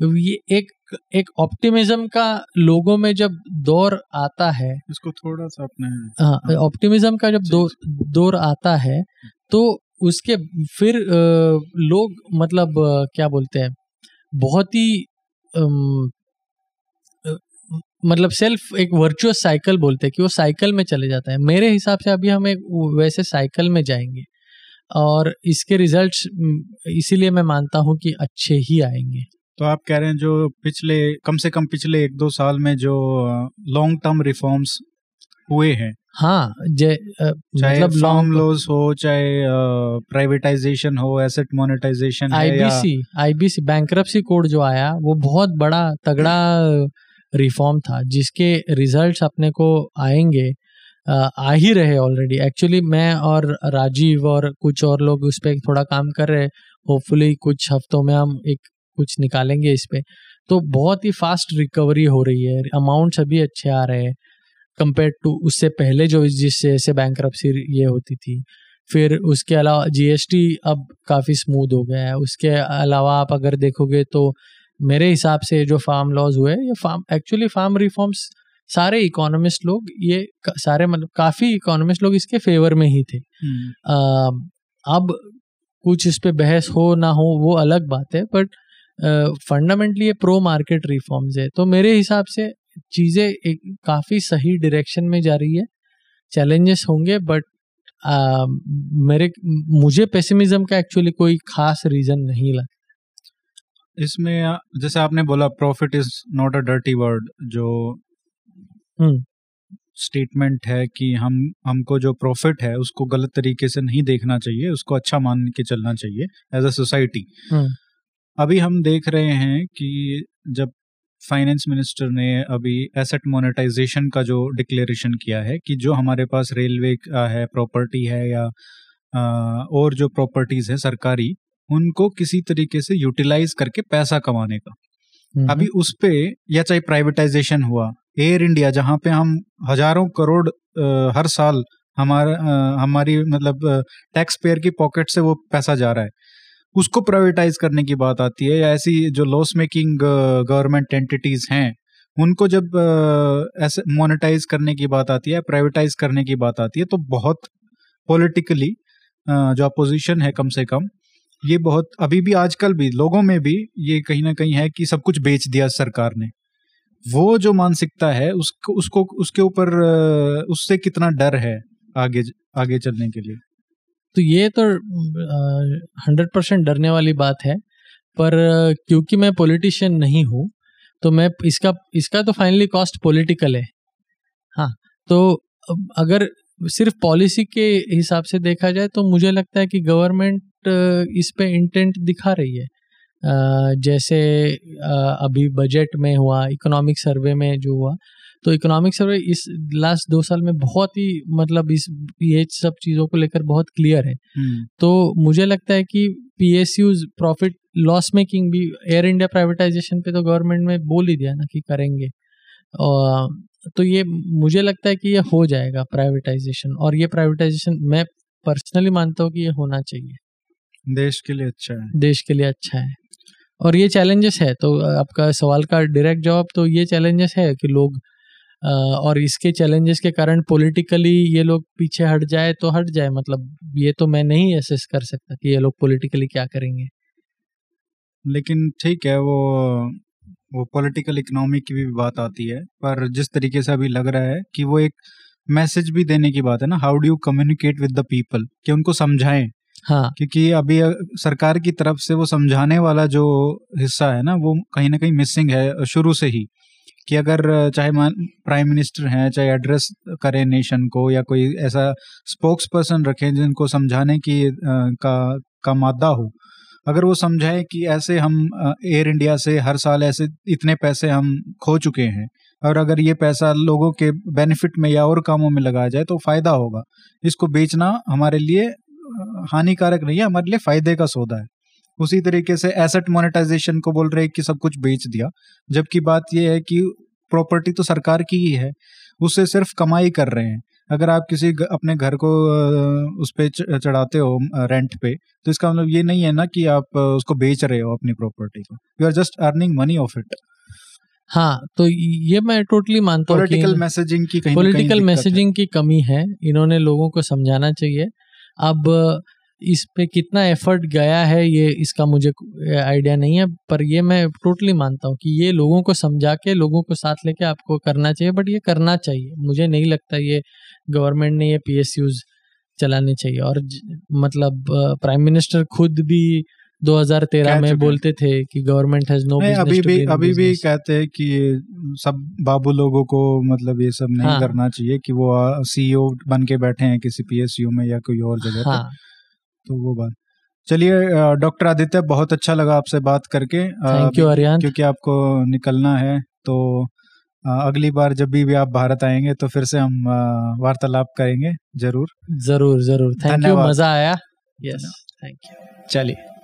ये एक एक ऑप्टिमिज्म का लोगों में जब दौर आता है इसको थोड़ा सा अपने हाँ ऑप्टिमिज्म का जब दौर दौर आता है तो उसके फिर लोग मतलब क्या बोलते हैं बहुत ही मतलब सेल्फ एक वर्चुअस साइकिल बोलते हैं कि वो साइकिल में चले जाता है। मेरे हिसाब से अभी हम एक वैसे साइकिल में जाएँगे और इसके रिजल्ट्स इसीलिए मैं मानता हूँ कि अच्छे ही आएँगे। तो आप कह रहे हैं जो पिछले कम से कम पिछले एक दो साल में जो लॉन्ग टर्म रिफॉर्म्स हुए हैं। हाँ जे चाहे मतलब लॉन्ग लॉज हो चाहे प्राइवेटाइजेशन हो asset monetisation IBC IBC bankruptcy code जो आया वो बहुत बड़ा तगड़ा रिफॉर्म था, जिसके रिजल्ट्स अपने को आएँगे आ ही रहे ऑलरेडी एक्चुअली मैं और राजीव और कुछ और लोग उस पर थोड़ा काम कर रहे हैं. होपफुली कुछ हफ्तों में हम एक कुछ निकालेंगे इस पे. तो बहुत ही फास्ट रिकवरी हो रही है. अमाउंट्स अभी अच्छे आ रहे हैं कंपेयर टू उससे पहले जो जिससे ऐसे बैंक ये होती थी. फिर उसके अलावा जीएसटी अब काफ़ी स्मूथ हो गया है. उसके अलावा आप अगर देखोगे तो मेरे हिसाब से जो फार्म लॉज हुए ये फार्म एक्चुअली फार्म रिफॉर्म्स सारे इकोनॉमिस्ट लोग ये सारे मतलब काफ़ी इकोनॉमिस्ट लोग इसके फेवर में ही थे। हम्म, अ, अब कुछ इस पे बहस हो ना हो वो अलग बात है बट फंडामेंटली ये प्रो मार्केट रिफॉर्म्स है। तो मेरे हिसाब से चीज़ें एक काफ़ी सही डायरेक्शन में जा रही है। चैलेंजेस होंगे बट मेरे मुझे पेसिमिज्म का एक्चुअली कोई खास रीजन नहीं लगता। इसमें जैसे आपने बोला profit is not a dirty word जो स्टेटमेंट है कि हम हमको जो प्रॉफिट है उसको गलत तरीके से नहीं देखना चाहिए उसको अच्छा मान के चलना चाहिए एज अ सोसाइटी अभी हम देख रहे हैं कि जब फाइनेंस मिनिस्टर ने अभी एसेट मोनेटाइजेशन का जो डिक्लेरेशन किया है कि जो हमारे पास रेलवे का है प्रॉपर्टी है या आ, और जो प्रॉपर्टीज़ है सरकारी उनको किसी तरीके से यूटिलाइज करके पैसा कमाने का हम्म। अभी उस पे या चाहे प्राइवेटाइजेशन हुआ एयर इंडिया जहाँ पे हम हज़ारों करोड़ आ, हर साल हमारा हमारी मतलब टैक्स पेयर की पॉकेट से वो पैसा जा रहा है उसको प्राइवेटाइज करने की बात आती है या ऐसी जो लॉस मेकिंग गवर्नमेंट एंटिटीज हैं उनको जब ऐसे मोनेटाइज करने की बात आती है प्राइवेटाइज करने की बात आती है तो बहुत पॉलिटिकली जो अपोजिशन है कम से कम ये बहुत, अभी भी आजकल भी, लोगों में भी ये कहीं ना कहीं है कि सब कुछ बेच दिया सरकार ने। वो जो मानसिकता है, उसको उसको, उसके ऊपर उससे कितना डर है आगे आगे चलने के लिए? तो ये तो हंड्रेड परसेंट डरने वाली बात है, पर क्योंकि मैं पॉलिटिशियन नहीं हूँ तो मैं इसका इसका तो फाइनली कॉस्ट पॉलिटिकल है। हाँ तो अगर सिर्फ़ पॉलिसी के हिसाब से देखा जाए तो मुझे लगता है कि गवर्नमेंट इस पे इंटेंट दिखा रही है। जैसे अभी बजट में हुआ इकोनॉमिक सर्वे में जो हुआ तो इकोनॉमिक सर्वे इस लास्ट दो साल में बहुत ही मतलब इस ये सब चीज़ों को लेकर बहुत क्लियर है। हम्म। तो मुझे लगता है कि P S Us profit loss making भी एयर इंडिया प्राइवेटाइजेशन पे तो गवर्नमेंट में बोल ही दिया ना कि करेंगे। और तो ये मुझे लगता है कि ये हो जाएगा प्राइवेटाइजेशन और ये प्राइवेटाइजेशन मैं पर्सनली मानता हूँ कि ये होना चाहिए। देश के लिए अच्छा है। देश के लिए अच्छा है। और ये चैलेंजेस है तो आपका सवाल का डायरेक्ट जवाब तो ये चैलेंजेस है कि लोग और इसके चैलेंजेस के कारण पॉलिटिकली ये लोग पीछे हट जाए तो हट जाए मतलब ये तो मैं नहीं असेस कर सकता कि ये लोग पॉलिटिकली क्या करेंगे। लेकिन ठीक है वो वो पॉलिटिकल इकोनॉमी की भी बात आती है पर जिस तरीके से अभी लग रहा है कि वो एक मैसेज भी देने की बात है ना how do you communicate with the people कि उनको समझाएँ। हाँ। क्योंकि अभी सरकार की तरफ़ से वो समझाने वाला जो हिस्सा है ना, वो कहीं ना कहीं मिसिंग है शुरू से ही। कि अगर चाहे प्राइम मिनिस्टर हैं, चाहे एड्रेस करें नेशन को या कोई ऐसा स्पोक्स पर्सन रखें जिनको समझाने की का का मादा हो। अगर वो समझाएँ कि ऐसे हम एयर इंडिया से हर साल ऐसे इतने पैसे हम खो चुके हैं और अगर ये पैसा लोगों के बेनिफिट में या और कामों में लगाया जाए तो फ़ायदा होगा। इसको बेचना हमारे लिए हानिकारक नहीं है हमारे लिए फ़ायदे का सौदा है। उसी तरीके से एसेट मोनेटाइजेशन को बोल रहे हैं कि सब कुछ बेच दिया जबकि बात यह है कि प्रॉपर्टी तो सरकार की ही है उससे सिर्फ़ कमाई कर रहे हैं। अगर आप किसी अपने घर को उस पर चढ़ाते हो रेंट पे तो इसका मतलब ये नहीं है ना कि आप उसको बेच रहे हो अपनी प्रॉपर्टी को। You are just earning money off it हाँ तो ये मैं टोटली मानता हूँ पॉलिटिकल मैसेजिंग की पॉलिटिकल मैसेजिंग की कमी है। इन्होंने लोगों को समझाना चाहिए अब इस पे कितना एफर्ट गया है, ये इसका मुझे आइडिया नहीं है, पर ये मैं टोटली मानता हूँ कि ये लोगों को समझा के, लोगों को साथ लेके आपको करना चाहिए बट ये करना चाहिए। मुझे नहीं लगता ये गवर्नमेंट ने ये पी चलाने चाहिए। और मतलब प्राइम मिनिस्टर खुद भी 2013 में बोलते थे कि गवर्नमेंट हैज़ नो अभी भी अभी भी कहते हैं कि सब बाबू लोगों को मतलब ये सब नहीं हाँ, करना चाहिए कि वो सीईओ बन के बैठे हैं किसी पीएसयू में या कोई और जगह हाँ, तो वो बात। चलिए डॉक्टर आदित्य बहुत अच्छा लगा आपसे बात करके। थैंक यू अरियान क्योंकि आपको निकलना है तो अगली बार जब भी, भी आप भारत आएँगे तो फिर से हम वार्तालाप करेंगे ज़रूर। ज़रूर ज़रूर। थैंक यू मज़ा आया। यस थैंक यू चलिए।